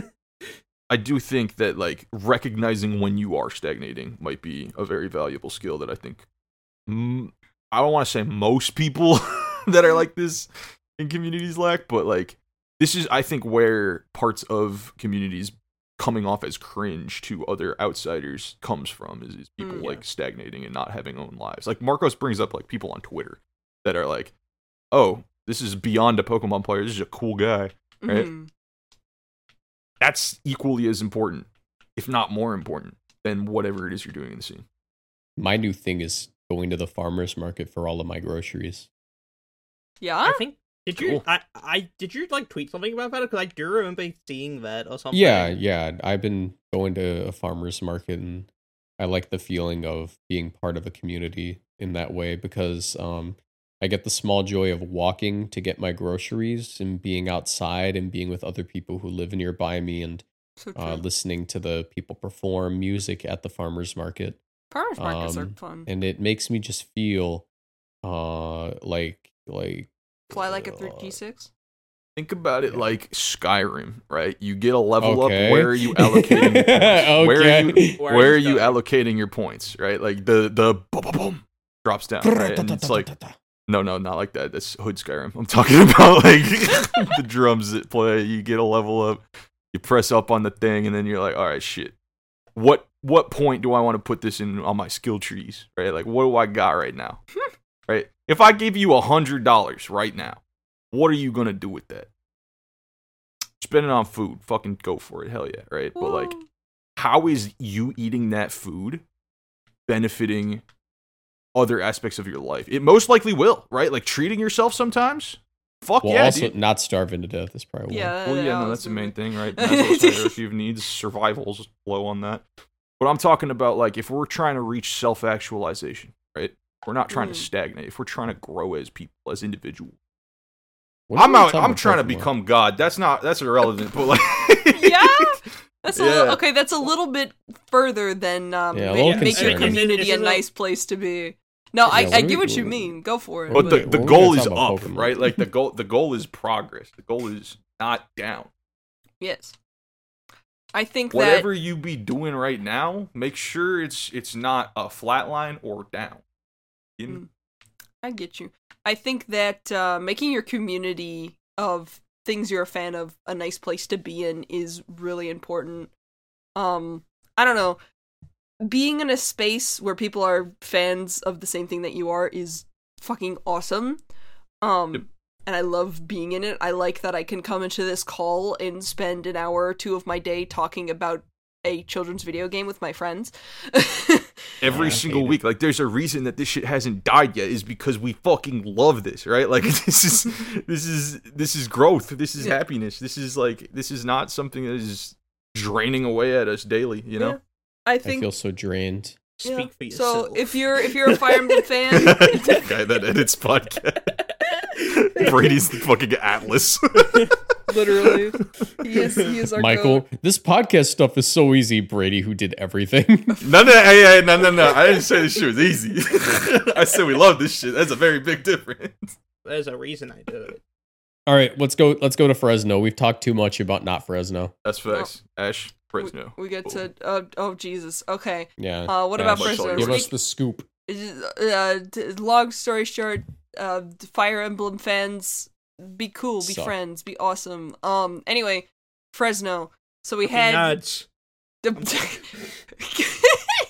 I do think that like recognizing when you are stagnating might be a very valuable skill that I think I don't want to say most people *laughs* that are like this in communities lack, but like this is I think where parts of communities coming off as cringe to other outsiders comes from is, is people Mm, yeah. like stagnating and not having own lives. Like Marcos brings up like people on Twitter that are like, "Oh, this is beyond a Pokemon player. This is a cool guy." Right. Mhm. that's equally as important, if not more important, than whatever it is you're doing in the scene. My new thing is going to the farmer's market for all of my groceries. Yeah. I think did you Cool. I I did you like tweet something about that because I do remember seeing that or something. Yeah, yeah. I've been going to a farmer's market and I like the feeling of being part of a community in that way because um, I get the small joy of walking to get my groceries and being outside and being with other people who live nearby me and So uh, listening to the people perform music at the farmer's market. Farmers markets are um, fun. And it makes me just feel uh, like, like, Fly like a uh, 3d6. Think about it Yeah. like Skyrim, right? You get a level Okay. up. Where are you allocating your *laughs* points? Where are you, Where are where are you you allocating your points, right? Like the the boom, boom, boom drops down, right? And it's like no, no, not like that. That's Hood Skyrim. I'm *laughs* talking about like *laughs* the drums that play. You get a level up, you press up on the thing, and then you're like, all right, shit. What what point do I want to put this in on my skill trees, right? Like, what do I got right now, right? If I give you a hundred dollars right now, what are you gonna do with that? Spend it on food. Fucking go for it. Hell yeah, right? But like, how is you eating that food benefiting other aspects of your life? It most likely will, right? Like treating yourself sometimes. Fuck Well, yeah, also dude. not starving to death is probably one. yeah. Well, yeah, no, that's the main thing, right? Oh, *laughs* if you need needs, survival's low on that. But I'm talking about like if we're trying to reach self-actualization, right? We're not trying to Mm. stagnate. If we're trying to grow as people, as individuals. What I'm out. I'm about trying to Pokemon? become God. That's not. That's irrelevant. But like, *laughs* Yeah? That's a little, okay. That's a little bit further than um, Yeah, a ma- little make your community a nice place to be. No, I, Yeah, I what get what you mean. Go for it. But the, the goal is up, Pokemon. right? Like the *laughs* goal the goal is progress. The goal is not down. yes, I think Whatever you be doing right now, make sure it's it's not a flat line or down. Mm. I get you. I think that uh, making your community of things you're a fan of a nice place to be in is really important. Um, I don't know. Being in a space where people are fans of the same thing that you are is fucking awesome. Um, Yep. and I love being in it. I like that I can come into this call and spend an hour or two of my day talking about a children's video game with my friends. *laughs* Every I single hate it. week, like there's a reason that this shit hasn't died yet, is because we fucking love this, right? Like *laughs* this is *laughs* this is this is growth. This is Yeah. happiness. This is like this is not something that is draining away at us daily. You know. I I think feel so drained. Yeah. Speak for yourself. So if you're if you're a Fire Emblem fan, guy that edits podcast. Brady's the fucking Atlas. Literally, *laughs* he is he is our Michael, goat. this podcast stuff is so easy, Brady, who did everything. *laughs* *laughs* no, no, hey, hey, no, no, no. I didn't say this shit was easy. I said we love this shit. That's a very big difference. There's a reason I do it. All right, let's go let's go to Fresno. We've talked too much about not Fresno. That's facts. Ash, Fresno. we get to oh, oh Jesus. Okay. Yeah. Uh, what Yeah, about Fresno? all Give us the scoop. Uh, long story short, uh, Fire Emblem fans, be cool, be Suck. friends, be awesome. Um. Anyway, Fresno. So we Fucking had. nerds.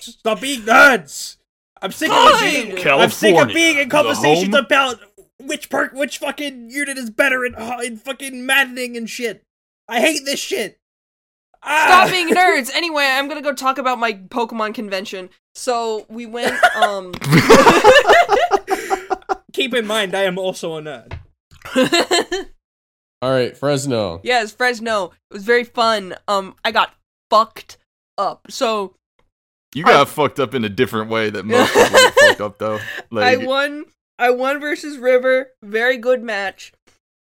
Stop being nerds. I'm sick of *laughs* Fine. being. I'm sick of being in conversations about which perk, which fucking unit is better in, uh, in fucking maddening and shit. I hate this shit. Ah! Stop being nerds. Anyway, I'm gonna go talk about my Pokemon convention. So we went. Um. *laughs* Keep in mind, I am also a nerd. *laughs* All right, Fresno. yes, Fresno. It was very fun. Um, I got fucked up. So You got fucked up in a different way that most people get *laughs* fucked up though. Like, I won. I won versus River. Very good match.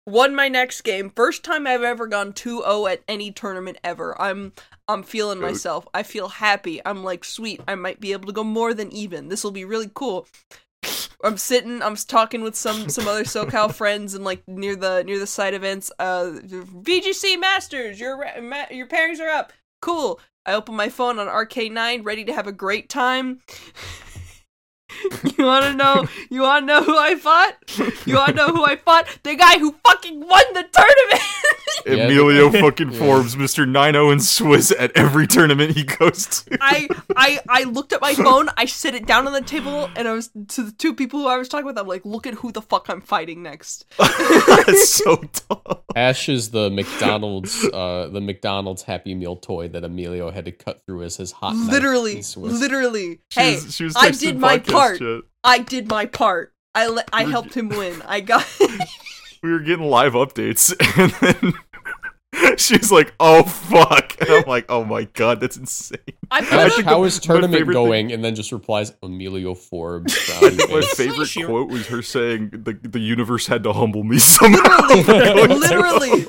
won my next game. First time I've ever gone 2-0 at any tournament ever. I'm I'm feeling myself. I feel happy. I'm like, sweet. I might be able to go more than even. This will be really cool. I'm sitting. I'm talking with some some other SoCal *laughs* friends and like near the near the side events. Uh, VGC Masters. Your ma- your pairings are up. Cool. I open my phone on RK9, ready to have a great time. *laughs* *laughs* you want to know? You want to know who I fought? You want to know who I fought? The guy who fucking won the tournament. *laughs* Emilio fucking *laughs* Forbes, Mr. 9-0 and Swiss at every tournament he goes to. I I I looked at my phone. I set it down on the table, and I was to the two people who I was talking with. I'm like, look at who the fuck I'm fighting next. That's so dumb. Ash is the McDonald's, uh, the McDonald's Happy Meal toy that Emilio had to cut through as his hot literally, in Swiss. literally. She hey, was- she was I did my podcast part. Chat. I did my part. I le- I helped him win. I *laughs* got. *laughs* We were getting live updates, *laughs* and then she was like, "Oh fuck!" And I'm like, "Oh my god, that's insane." I Ash, put a, how is my tournament favorite thing- going? And then just replies Emilio Forbes. My favorite She- quote was her saying, "the The universe had to humble me somehow." literally, literally.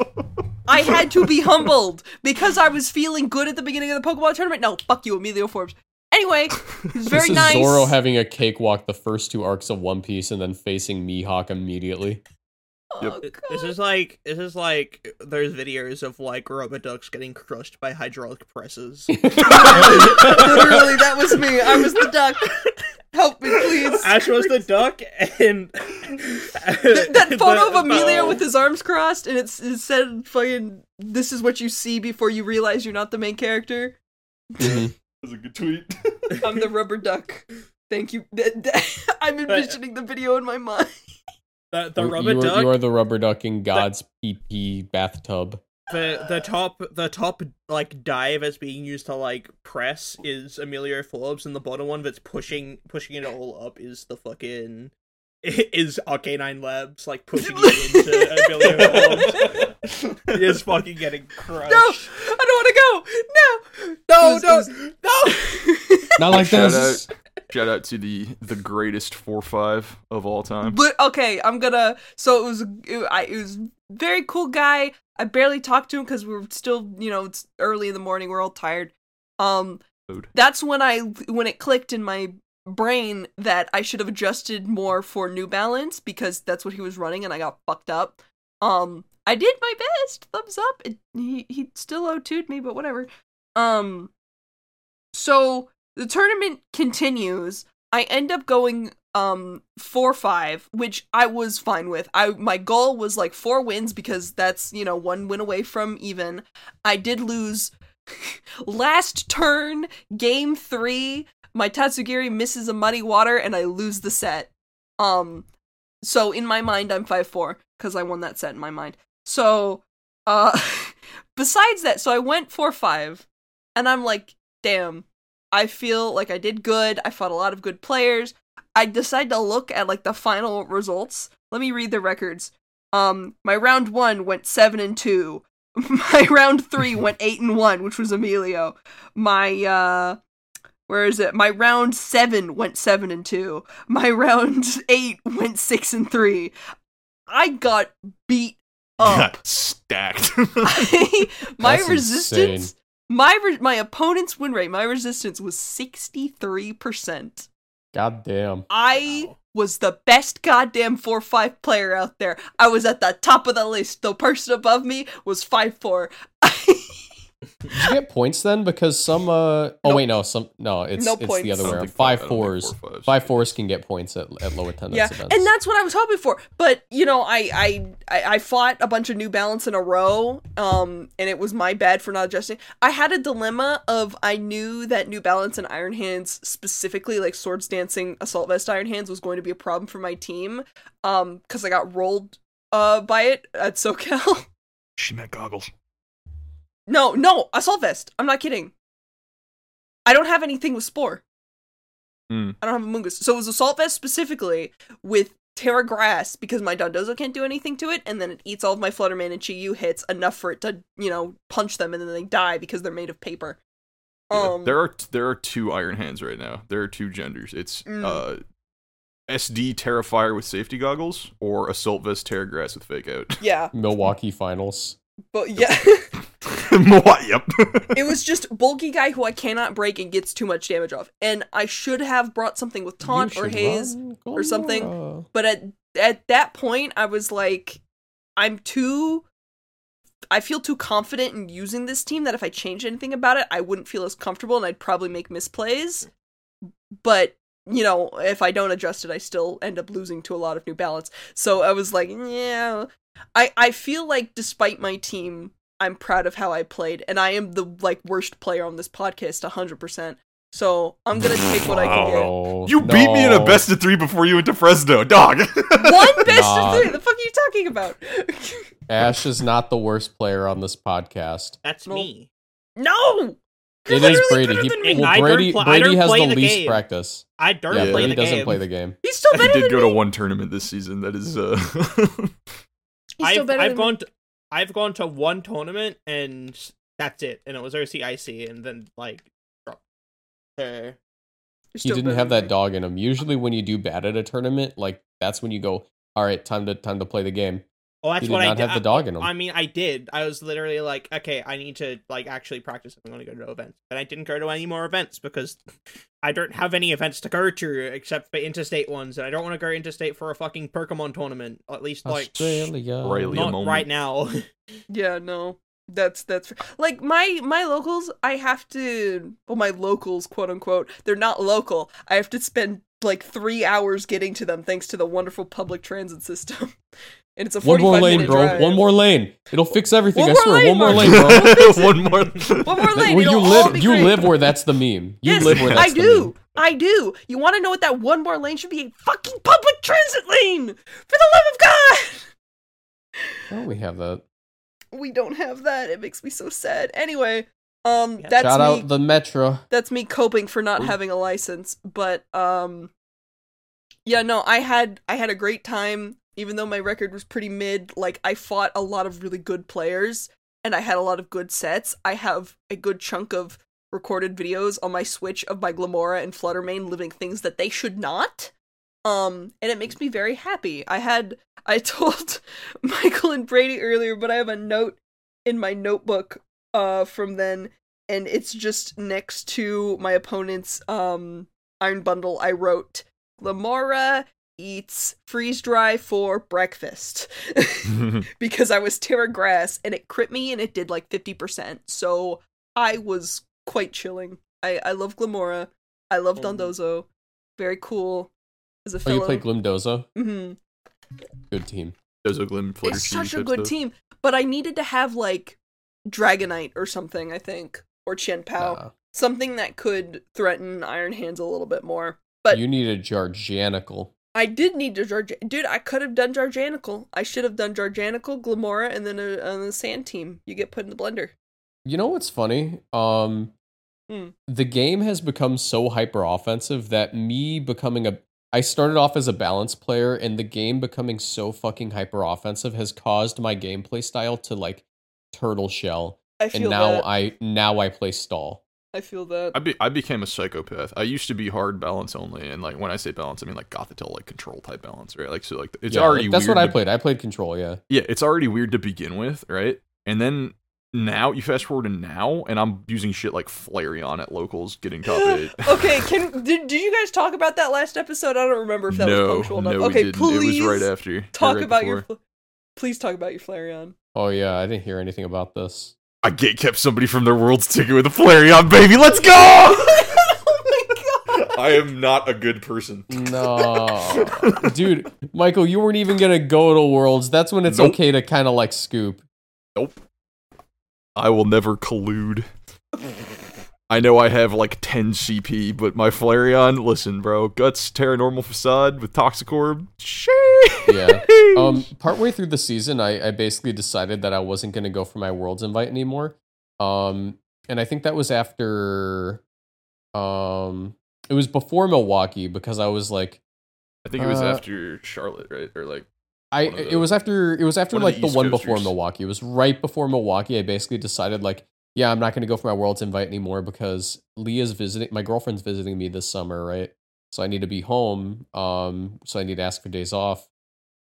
I had to be humbled because I was feeling good at the beginning of the Pokemon tournament. No, fuck you, Emilio Forbes. Anyway, *laughs* it was very this is nice. Zoro having a cakewalk the first two arcs of One Piece and then facing Mihawk immedially. Oh, This is like this is like there's videos of like rubber ducks getting crushed by hydraulic presses. *laughs* literally, that was me. I was the duck. Help me, please. Ash was the duck, and Th- that *laughs* photo of the- Emilio with his arms crossed, and it's, it said, "Fucking, this is what you see before you realize you're not the main character." Mhm. Was a good tweet. *laughs* I'm the rubber duck. Thank you. Th- th- *laughs* I'm uh, envisioning the video in my mind. *laughs* the, the You- rubber you, are, duck. you are the rubber duck in God's PP bathtub. the the top the top like dive that's being used to like press is Emilio Forbes, and the bottom one that's pushing pushing it all up is the fucking is RK9 Labs like pushing it into Emilio Forbes. He is fucking getting crushed. No, I don't want to go. No, no, This no, no. Not like Shout this. Shout out to the the greatest four five of all time. But okay, I'm gonna. So it was. It, I, it was very cool guy. I barely talked to him because we are still, you know, it's early in the morning. We're all tired. Um, Food. that's when I when it clicked in my brain that I should have adjusted more for New Balance because that's what he was running, and I got fucked up. Um, I did my best. Thumbs up. It, he he still O2'd me, but whatever. Um, so the tournament continues. I end up going um 4-5, which I was fine with. I my goal was like 4 wins because that's, you know, one win away from even. I did lose *laughs* last turn, game 3. My Tatsugiri misses a muddy water and I lose the set. Um so in my mind I'm 5-4 cuz I won that set in my mind. So uh *laughs* besides that, so I went 4-5 and I'm like, damn, I feel like I did good. I fought a lot of good players. I decided to look at like the final results. Let me read the records. Um, my round one went seven and two. *laughs* My round three *laughs* went eight and one, which was Emilio. My uh, where is it? My round seven went seven and two. My *laughs* round eight went six and three. I got beat up. Got stacked. my That's resistance insane. My re- my opponent's win rate my resistance was 63% God damn. i Wow. was the best goddamn 4-5 player out there i was at the top of the list the person above me was 5-4 *laughs* Did you get points then? Because some uh oh Nope. wait no some no it's No it's points. the other way around. think five- Five I don't think fours four fives. five fours can get points at, at low attendance yeah events. and that's what i was hoping for but you know I, I i i fought a bunch of new balance in a row um and it was my bad for not adjusting i had a dilemma of i knew that new balance and iron hands specifically like swords dancing assault vest iron hands was going to be a problem for my team um because i got rolled uh by it at socal *laughs* she meant goggles. No no assault vest i'm not kidding i don't have anything with spore Hmm. I don't have Amoonguss. So it was Assault Vest specifically with Tera Grass because my Dondozo can't do anything to it, and then it eats all of my Flutter Mane and Chi-Yu hits enough for it to, you know, punch them and then they die because they're made of paper. Yeah, Um, there are there are two Iron Hands right now. There are two genders. It's Mm. uh SD Tera Fire with safety goggles or Assault Vest Tera Grass with fake out. Yeah, *laughs* Milwaukee finals. But *laughs* yeah, *laughs* yep. *laughs* it was just bulky guy who I cannot break and gets too much damage off. And I should have brought something with taunt or haze, or something. But at at that point I was like, I'm too. I feel too confident in using this team that if I changed anything about it, I wouldn't feel as comfortable and I'd probably make misplays. But you know, if I don't adjust it, I still end up losing to a lot of New Balance. So I was like, yeah. I I feel like despite my team, I'm proud of how I played, and I am the like worst player on this podcast, hundred percent. So I'm gonna *laughs* take what I can get. No, You beat me in a best of three before you went to Fresno, dog. *laughs* One *laughs* best Nah. of three. The fuck are you talking about? Ash is not the worst player on this podcast. That's No. me. no. It is Brady. He, than me. And well, Brady, pl- Brady has the the least game. practice. I don't Yeah, Yeah, play Brady the doesn't game. play the game. He's still I better did than go to one tournament this season. That is uh He's I've, better I've than gone me. to I've gone to one tournament and that's it. And it was OCIC and then like dropped. Uh, You're He didn't have that me. dog in him. Usually, when you do bad at a tournament, like that's when you go, "All right, time to time to play the game." Oh, that's He did what I did. have the dog in him. I mean, I did. I was literally like, okay, I need to like actually practice if I'm going to go to events. And I didn't go to any more events because I don't have any events to go to except for interstate ones, and I don't want to go interstate for a fucking Pokemon tournament. At least like Australia. Australia. not moment. right now. *laughs* Yeah, no. That's that's like my my locals. I have to well, my locals, quote unquote. They're not local. I have to spend like three hours getting to them thanks to the wonderful public transit system. *laughs* And it's a One more lane, bro. drive. One more lane. It'll fix everything. One I swear. lane, one more lane, bro. *laughs* one more. One more lane. Well, you live. You live where that's the meme. You Yes, live where that's I the do. meme. I do. You want to know what that one more lane should be? A fucking public transit lane. For the love of God. Oh, we have that. We don't have that. It makes me so sad. Anyway, um, Yeah. that's Shout me. out the Metro. that's me coping for not Ooh. having a license but um yeah no i had i had a great time even though my record was pretty mid like i fought a lot of really good players and i had a lot of good sets. I have a good chunk of recorded videos on my switch of my Glimmora and Flutter Mane living things that they should not um and it makes me very happy. I had i *laughs* told michael and brady earlier but i have a note in my notebook uh from then and it's just next to my opponent's um iron bundle. I wrote Lamora eats freeze dry for breakfast *laughs* *laughs* because i was Tera Grass and it crit me and it did like 50% so i was quite chilling i i love Glimmora i love dondozo very cool as a Oh, you play Glimdozo? Mhm. Good team. Dozo Glim Flitter it's Cheese such a good stuff. team but i needed to have like dragonite or something i think or Chien-Pao Nah. something that could threaten Iron Hands a little bit more. But you need a Garganacl. I did need to Jarj. Dude, I could have done Garganacl. I should have done Garganacl, Glimmora, and then a, the Sand Team. You get put in the blender. You know what's funny? Um, Hmm. the game has become so hyper offensive that me becoming a I started off as a balance player, and the game becoming so fucking hyper offensive has caused my gameplay style to like turtle shell, I feel and now that. I now I play stall. I feel that. I, be- I became a psychopath. I used to be hard balance only, and like when I say balance, I mean like Gothitelle, like control type balance, right? Like so, like it's Yeah, already like, that's weird what I to- played. I played control. Yeah, Yeah, it's already weird to begin with, right? And then now you fast forward to now, and I'm using shit like Flareon at locals, getting top eight. *gasps* okay, can did, did you guys talk about that last episode? I don't remember if that was no, punctual no, enough. we okay, didn't. please It was right after. talk right about your. before. fl- Please talk about your Flareon. Oh yeah, I didn't hear anything about this. I get kept somebody from their world's ticket with a Flareon, baby. Let's go! oh my god! I am not a good person. No, dude, Michael, you weren't even gonna go to Worlds. That's when it's Nope. okay to kind of like scoop. Nope. I will never collude. I know I have like 10 CP, but my Flareon, listen, bro. Guts, Tera Normal Facade with Toxic Orb. Sheesh. Yeah. Um, partway through the season, I, I basically decided that I wasn't going to go for my Worlds invite anymore. Um, and I think that was after, um, it was before Milwaukee because I was like, I think it was Uh, after Charlotte, right? Or like, I of it was after it was after like the the, one before Milwaukee. It was right before Milwaukee. I basically decided like, yeah, I'm not going to go for my Worlds invite anymore because Leah's visiting. My girlfriend's visiting me this summer, right? so I need to be home. Um, so I need to ask for days off,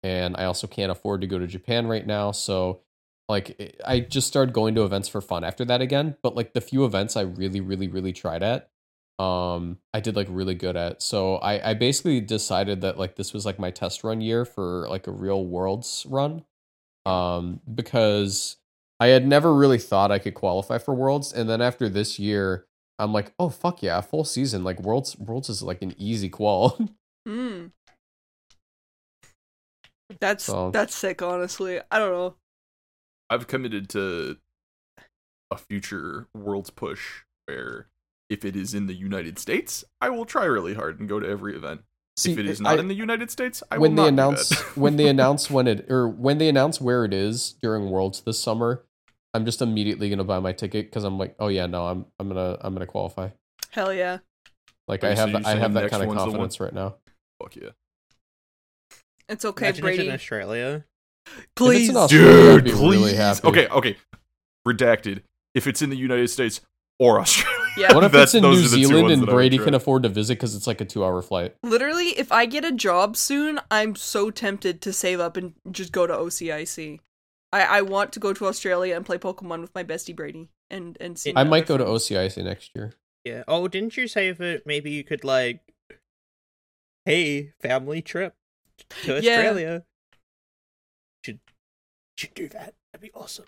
and I also can't afford to go to Japan right now. So like eh, I just started going to events for fun after that again. But like the few events I really, really, really tried at, um, I did like really good at. So I I basically decided that like this was like my test run year for like a real worlds run, um, because I had never really thought I could qualify for worlds, and then after this year. I'm like, oh fuck yeah, full season. Like worlds, worlds is like an easy qual. *laughs* Hmm. That's So- that's sick. Honestly, I don't know. I've committed to a future world's push where if it is in the United States, I will try really hard and go to every event. See, if it is not I- in the United States, I when will they not do announce when they *laughs* announce when it or when they announce where it is during Worlds this summer, I'm just immediately gonna buy my ticket because I'm like, oh yeah, no, I'm I'm gonna I'm gonna qualify. Hell yeah. Like Oh, I so have you're that, I have that kind of one's the one- confidence right now. Fuck yeah. It's okay, Imagine it's Brady. in Australia. Please. in Australia, I'd Dude, be please. really happy. Okay, okay. Redacted. If it's in the United States or *laughs* Australia. Yeah. What if That's- it's in New are the two Zealand and that I would Brady can afford to visit because it's like a two hour flight? Literally, if I get a job soon, I'm so tempted to save up and just go to OCIC. I, I want to go to Australia and play Pokemon with my bestie Brady and and see. I might go to friends. OCIC next year. Yeah. Oh, didn't you say that maybe you could like, hey, family trip to Yeah. Australia? Should should do that. That'd be awesome.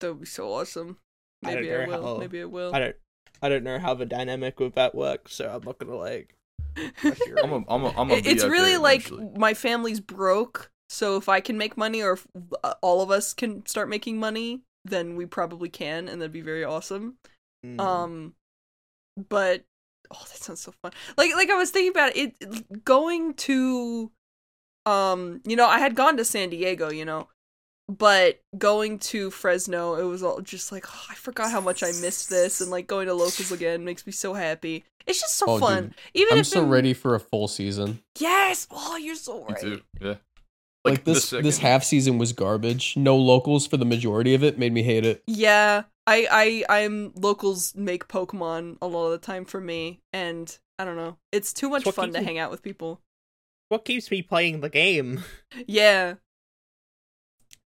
That would be so awesome. Maybe I, know will. how- Maybe I will. I don't I don't know how the dynamic with that works, so I'm not gonna like. *laughs* I'm a, I'm a, I'm a it's really like eventually. my family's broke, so if I can make money or if uh, all of us can start making money, then we probably can, and that'd be very awesome. mm, Um, but oh, that sounds so fun. Like like I was thinking about it, it going to, um, you know, I had gone to San Diego, you know, but going to Fresno, it was all just like oh, I forgot how much I missed this, and like going to locals again makes me so happy. It's just so Oh, fun. dude, Even I'm so in- ready for a full season. Yes. Oh, you're so Me right. too. Yeah. Like, the this this half season was garbage. No locals for the majority of it made me hate it. Yeah, I I I'm locals make Pokemon a lot of the time for me, and I don't know, it's too much what fun to me- hang out with people. what keeps me playing the game? *laughs* Yeah.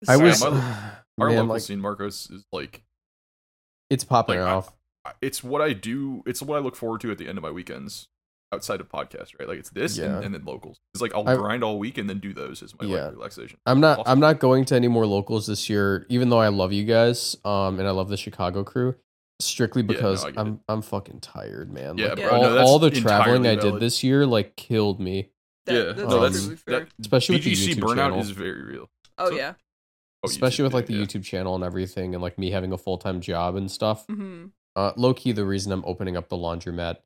I So- was my- *sighs* *sighs* Our man, local like scene, Marcos, is like it's popping like, I- off. it's what I do. It's what I look forward to at the end of my weekends outside of podcast, right? Like it's this Yeah. and, and then locals. It's like I'll I- grind all week and then do those as my Yeah. relaxation. I'm not Awesome. I'm not going to any more locals this year, even though I love you guys, um, and I love the Chicago crew. Strictly Yeah, no, because I get I'm I'm fucking tired, man. Yeah, like, bro, all, no, all the traveling entirely I did this year like killed me. that- yeah, that's no, that's truly fair. that. Especially with the VGC YouTube burnout channel. is very real. oh so- yeah. Oh, Especially YouTube, with like the yeah. YouTube channel and everything, and like me having a full time job and stuff. hmm Uh, low key, the reason I'm opening up the laundromat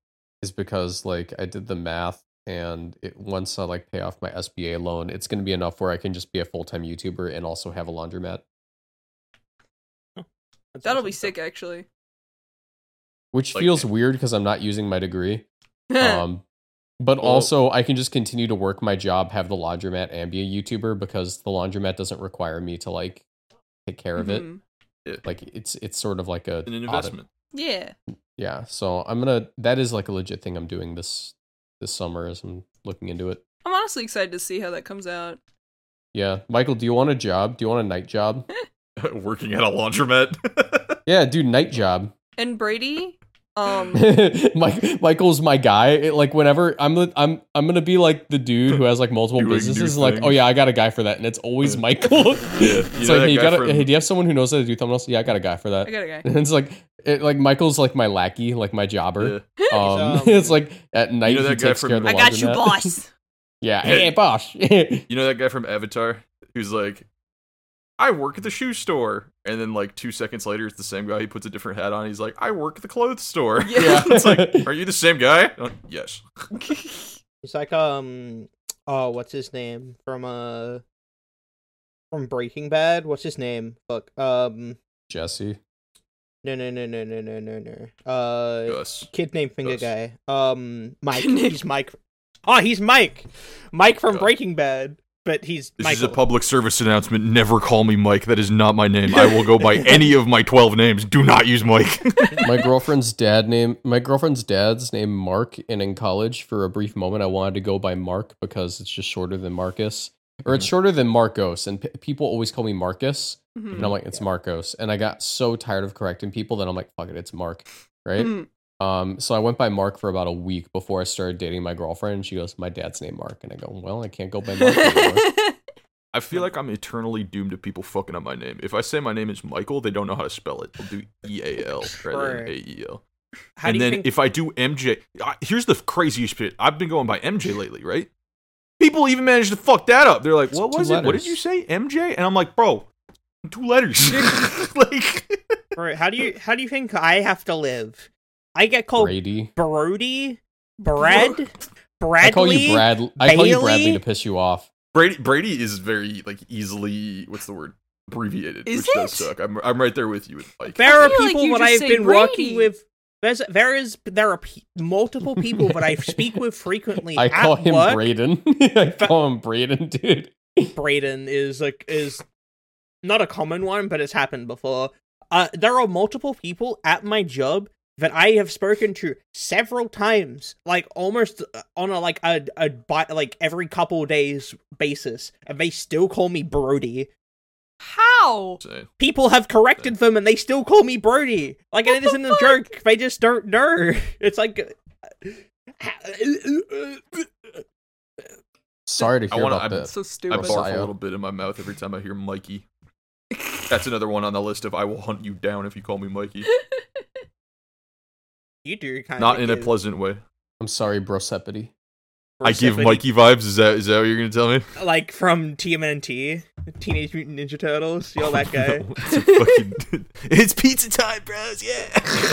is because like I did the math, and it, once I like pay off my SBA loan, it's gonna be enough where I can just be a full time YouTuber and also have a laundromat. That's That'll be sick, actually. which Like- feels weird because I'm not using my degree. *laughs* Um, but Well- also I can just continue to work my job, have the laundromat, and be a YouTuber because the laundromat doesn't require me to like take care of it. Mhm. Like it's it's sort of like a an audit. investment. Yeah. Yeah, so I'm gonna. That is like a legit thing I'm doing this this summer as I'm looking into it. I'm honestly excited to see how that comes out. Yeah, Michael, do you want a job? Do you want a night job? *laughs* Working at a laundromat. *laughs* yeah, dude, night job. And Brady, um, *laughs* Mike, Michael's my guy. It, like whenever I'm, the, I'm, I'm gonna be like the dude who has like multiple *laughs* Doing new businesses. Like, oh yeah, I got a guy for that, and it's always Yeah. Michael. *laughs* Yeah, you it's know like, hey, you guy got from- hey, do you have someone who knows how to do thumbnails? Yeah, I got a guy for that. I got a guy. And it's like, it, like Michael's like my lackey, like my jobber. Yeah. Um, um, it's like at night you know he that guy takes from- care of the I got you, boss. yeah, Hey. hey, boss. You know that guy from Avatar who's like, I work at the shoe store. And then like two seconds later, it's the same guy. He puts a different hat on. He's like, I work at the clothes store. Yeah. *laughs* it's like, *laughs* are you the same guy? Like, yes. *laughs* it's like um, oh, what's his name from uh, from Breaking Bad? What's his name? Fuck. um, Jesse. No, no, no, no, no, no, no, no. Uh, Gus. kid named Finger Gus. guy. Um, Mike. he's Mike. Oh, he's Mike. Mike from Breaking Bad but he's This Michael. is a public service announcement. Never call me Mike. That is not my name. I will go by *laughs* any of my 12 names. Do not use Mike. *laughs* my girlfriend's dad name my girlfriend's dad's name Mark and in college for a brief moment I wanted to go by Mark because it's just shorter than Marcus or it's shorter than Marcos and p- people always call me Marcus Mhm. and I'm like it's Marcos and I got so tired of correcting people that I'm like fuck it it's Mark right Mhm. Um so I went by Mark for about a week before I started dating my girlfriend she goes my dad's name Mark and I go well I can't go by Mark anymore *laughs* I feel like I'm eternally doomed to people fucking up my name. If I say my name is Michael, they don't know how to spell it. They'll do E A L rather than A Right. E L. How And then think? if I do MJ, I- here's the craziest shit. I've been going by MJ lately, right? People even managed to fuck that up. They're like, "What was it? What did you say, MJ?" And I'm like, "Bro, two letters." *laughs* *laughs* like, Right, how do you how do you think I have to live? I get called Brady Brody, Brad, Bradley. *laughs* I call you Brad I call you Bradley to piss you off Brady Brady is very like easily what's the word abbreviated, Is which does suck. I'm I'm right there with you with Mike. There are feel like people that I've been Brady. working with. There's there is there are pe- multiple people that I speak with *laughs* frequently. I at call him work. Braden *laughs* I call him Braden dude Braden is like is not a common one, but it's happened before. Uh, there are multiple people at my job that I have spoken to several times, like almost uh, on a like a a bi- like every couple days basis, and they still call me Brody. How? People have corrected them, and they still call me Brody. Like What it the isn't a fuck? joke. They just don't know. *laughs* It's like. Sorry to I hear wanna- about I'm that. So I stupid. sorry. barf a little bit in my mouth every time I hear Mikey. That's another one on the list of I will hunt you down if you call me Mikey. *laughs* you do kind Not of in a pleasant way. I'm sorry, Brosepity. I give Mikey vibes. Is that is that what you're gonna tell me? *laughs* like from TMNT, Teenage Mutant Ninja Turtles. You're that *laughs* guy. No, it's, fucking, *laughs* it's pizza time, bros. Yeah.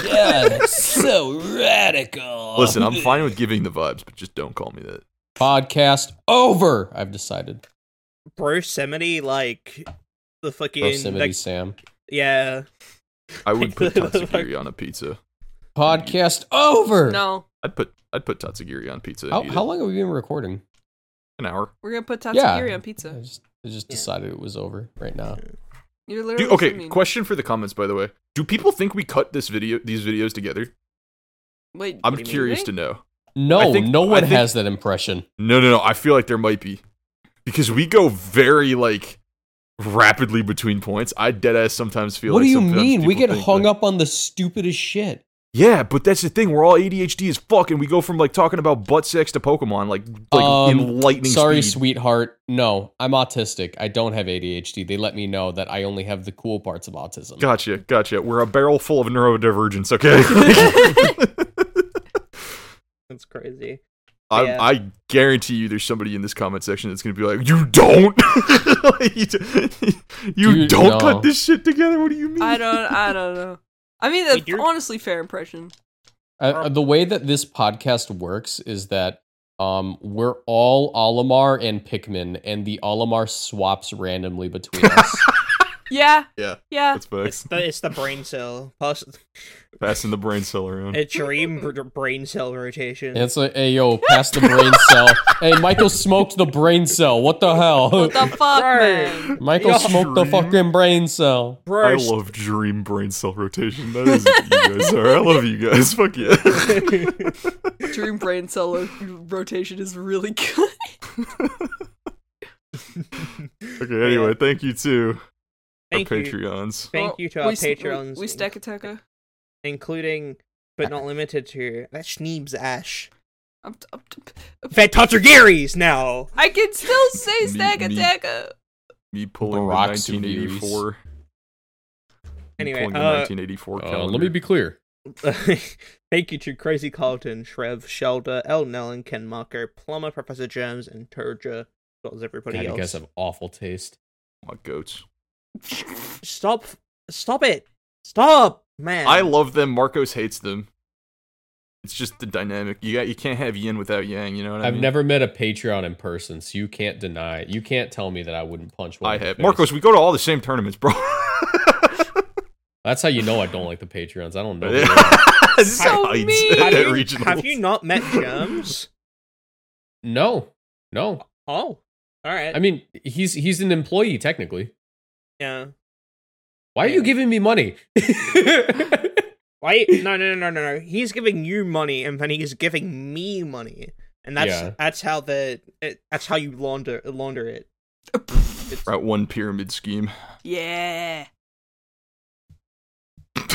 Yeah, that's so radical. Listen, I'm fine with giving the vibes, but just don't call me that. Podcast over. I've decided. Brosemity, like the fucking Proximity like, Sam. yeah. I would put Like- tatsugiri on a pizza. Podcast over. No, I'd put I'd put tatsugiri on pizza. How, how long have we been recording? An hour. we're gonna put tatsugiri Yeah. on I pizza. just, I just Yeah. decided it was over right now. You're literally Do, okay, mean. question for the comments, by the way. Do people think we cut this video, these videos together? Wait, I'm what do you mean, curious to know. No, think- no one think- has that impression. No, no, no. I feel like there might be because we go very like rapidly between points. I dead ass sometimes feel. What like do you mean? We get hung that- up on the stupidest shit. Yeah, but that's the thing. We're all ADHD as fuck, and we go from like talking about butt sex to Pokemon, like like Um, in lightning Sorry, speed. sweetheart. No, I'm autistic. I don't have ADHD. They let me know that I only have the cool parts of autism. Gotcha, gotcha. We're a barrel full of neurodivergence. Okay. *laughs* *laughs* That's crazy. I, Yeah. I guarantee you, there's somebody in this comment section that's gonna be like, "You don't, *laughs* you, you You- don't no. cut this shit together." What do you mean? I don't. I don't know. I mean, that's you're- honestly fair impression. Uh, the way that this podcast works is that um, we're all Olimar and Pikmin, and the Olimar swaps randomly between *laughs* us. Yeah. Yeah, Yeah. that's It's facts. the it's the brain cell. Plus, Passing the brain cell around. a dream br- brain cell rotation. And it's like, hey, yo, pass the brain *laughs* cell. Hey, Michael smoked the brain cell. What the hell? What the fuck, man? Michael Yo. smoked the fucking brain cell. Bro, I love dream brain cell rotation. That is you guys are. I love you guys. Fuck yeah. *laughs* Dream brain cell ro- rotation is really good. *laughs* okay. Anyway, thank you to Thank our you. Patreons. Thank Well, you to our we Patreons. We, we stack attacker. including but not limited to that Schneeb's Ash. I'm, t- I'm t- That Tatsugiris now. I can still say stack me- attacker. Me pulling Barack the 1984. Anyway, pulling the uh, 1984 Uh, let me be clear. *laughs* Thank you to Crazy Carlton, Shrev, Shelda, El Nellen, Ken Marker, Plumber, Professor Gems, and Turja, as well as everybody God, you else. guys have awful taste. My goats. Stop! Stop it! Stop, man! I love them. Marcos hates them. It's just the dynamic. You got. You can't have yin without yang. You know what I I've mean? never met a Patreon in person, so you can't deny it. You can't tell me that I wouldn't punch one. I in the have. face. Marcos, we go to all the same tournaments, bro. That's how you know I don't like the Patreons. I don't know. who they are. So Sides mean. at have, you, regionals. have you not met Gems? no, no. oh, All right. I mean, he's he's an employee technically. Yeah. Why are you giving me money? Why? No, *laughs* no, no, no, no, no. He's giving you money, and then he's giving me money, and that's Yeah. that's how the it, that's how you launder launder it. *laughs* Right, one pyramid scheme. yeah.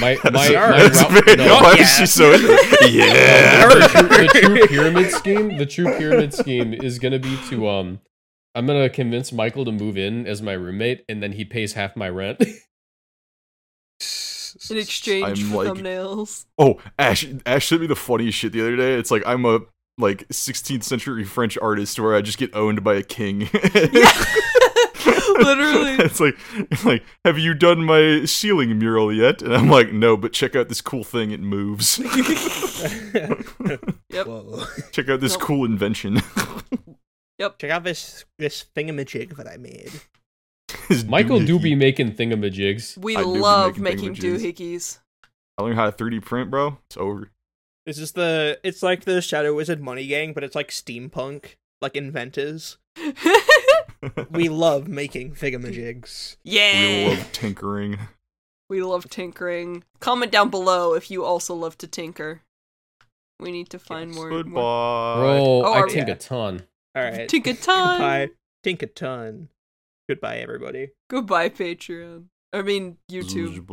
my *laughs* my, Sure. my That's route- very- no. why Yeah. is she so into it? Yeah. the, true, the true pyramid scheme the true pyramid scheme is gonna be to um i'm gonna convince michael to move in as my roommate and then he pays half my rent *laughs* In exchange I'm for like- thumbnails. Oh, Ash Ash sent me the funniest shit the other day. It's like I'm a like 16th century French artist where I just get owned by a king. *laughs* *laughs* Literally. it's like like have you done my ceiling mural yet? And I'm like, no, but check out this cool thing. It moves. Yep. Whoa. check out this Nope. cool invention. Check out this this thingamajig that I made. This michael do be making thingamajigs We I love making making thingamajigs. doohickeys. I learned how to 3D print, bro. It's over. This is the it's like the Shadow Wizard Money Gang, but it's like steampunk, like inventors. *laughs* We love making figamajigs. yeah. We love tinkering. We love tinkering. Comment down below if you also love to tinker. We need to find more. more. Goodbye. bro Oh, i are- think yeah. a ton All right. Tinker time. Goodbye. Tink a ton. Goodbye, everybody. Goodbye, Patreon. I mean, YouTube.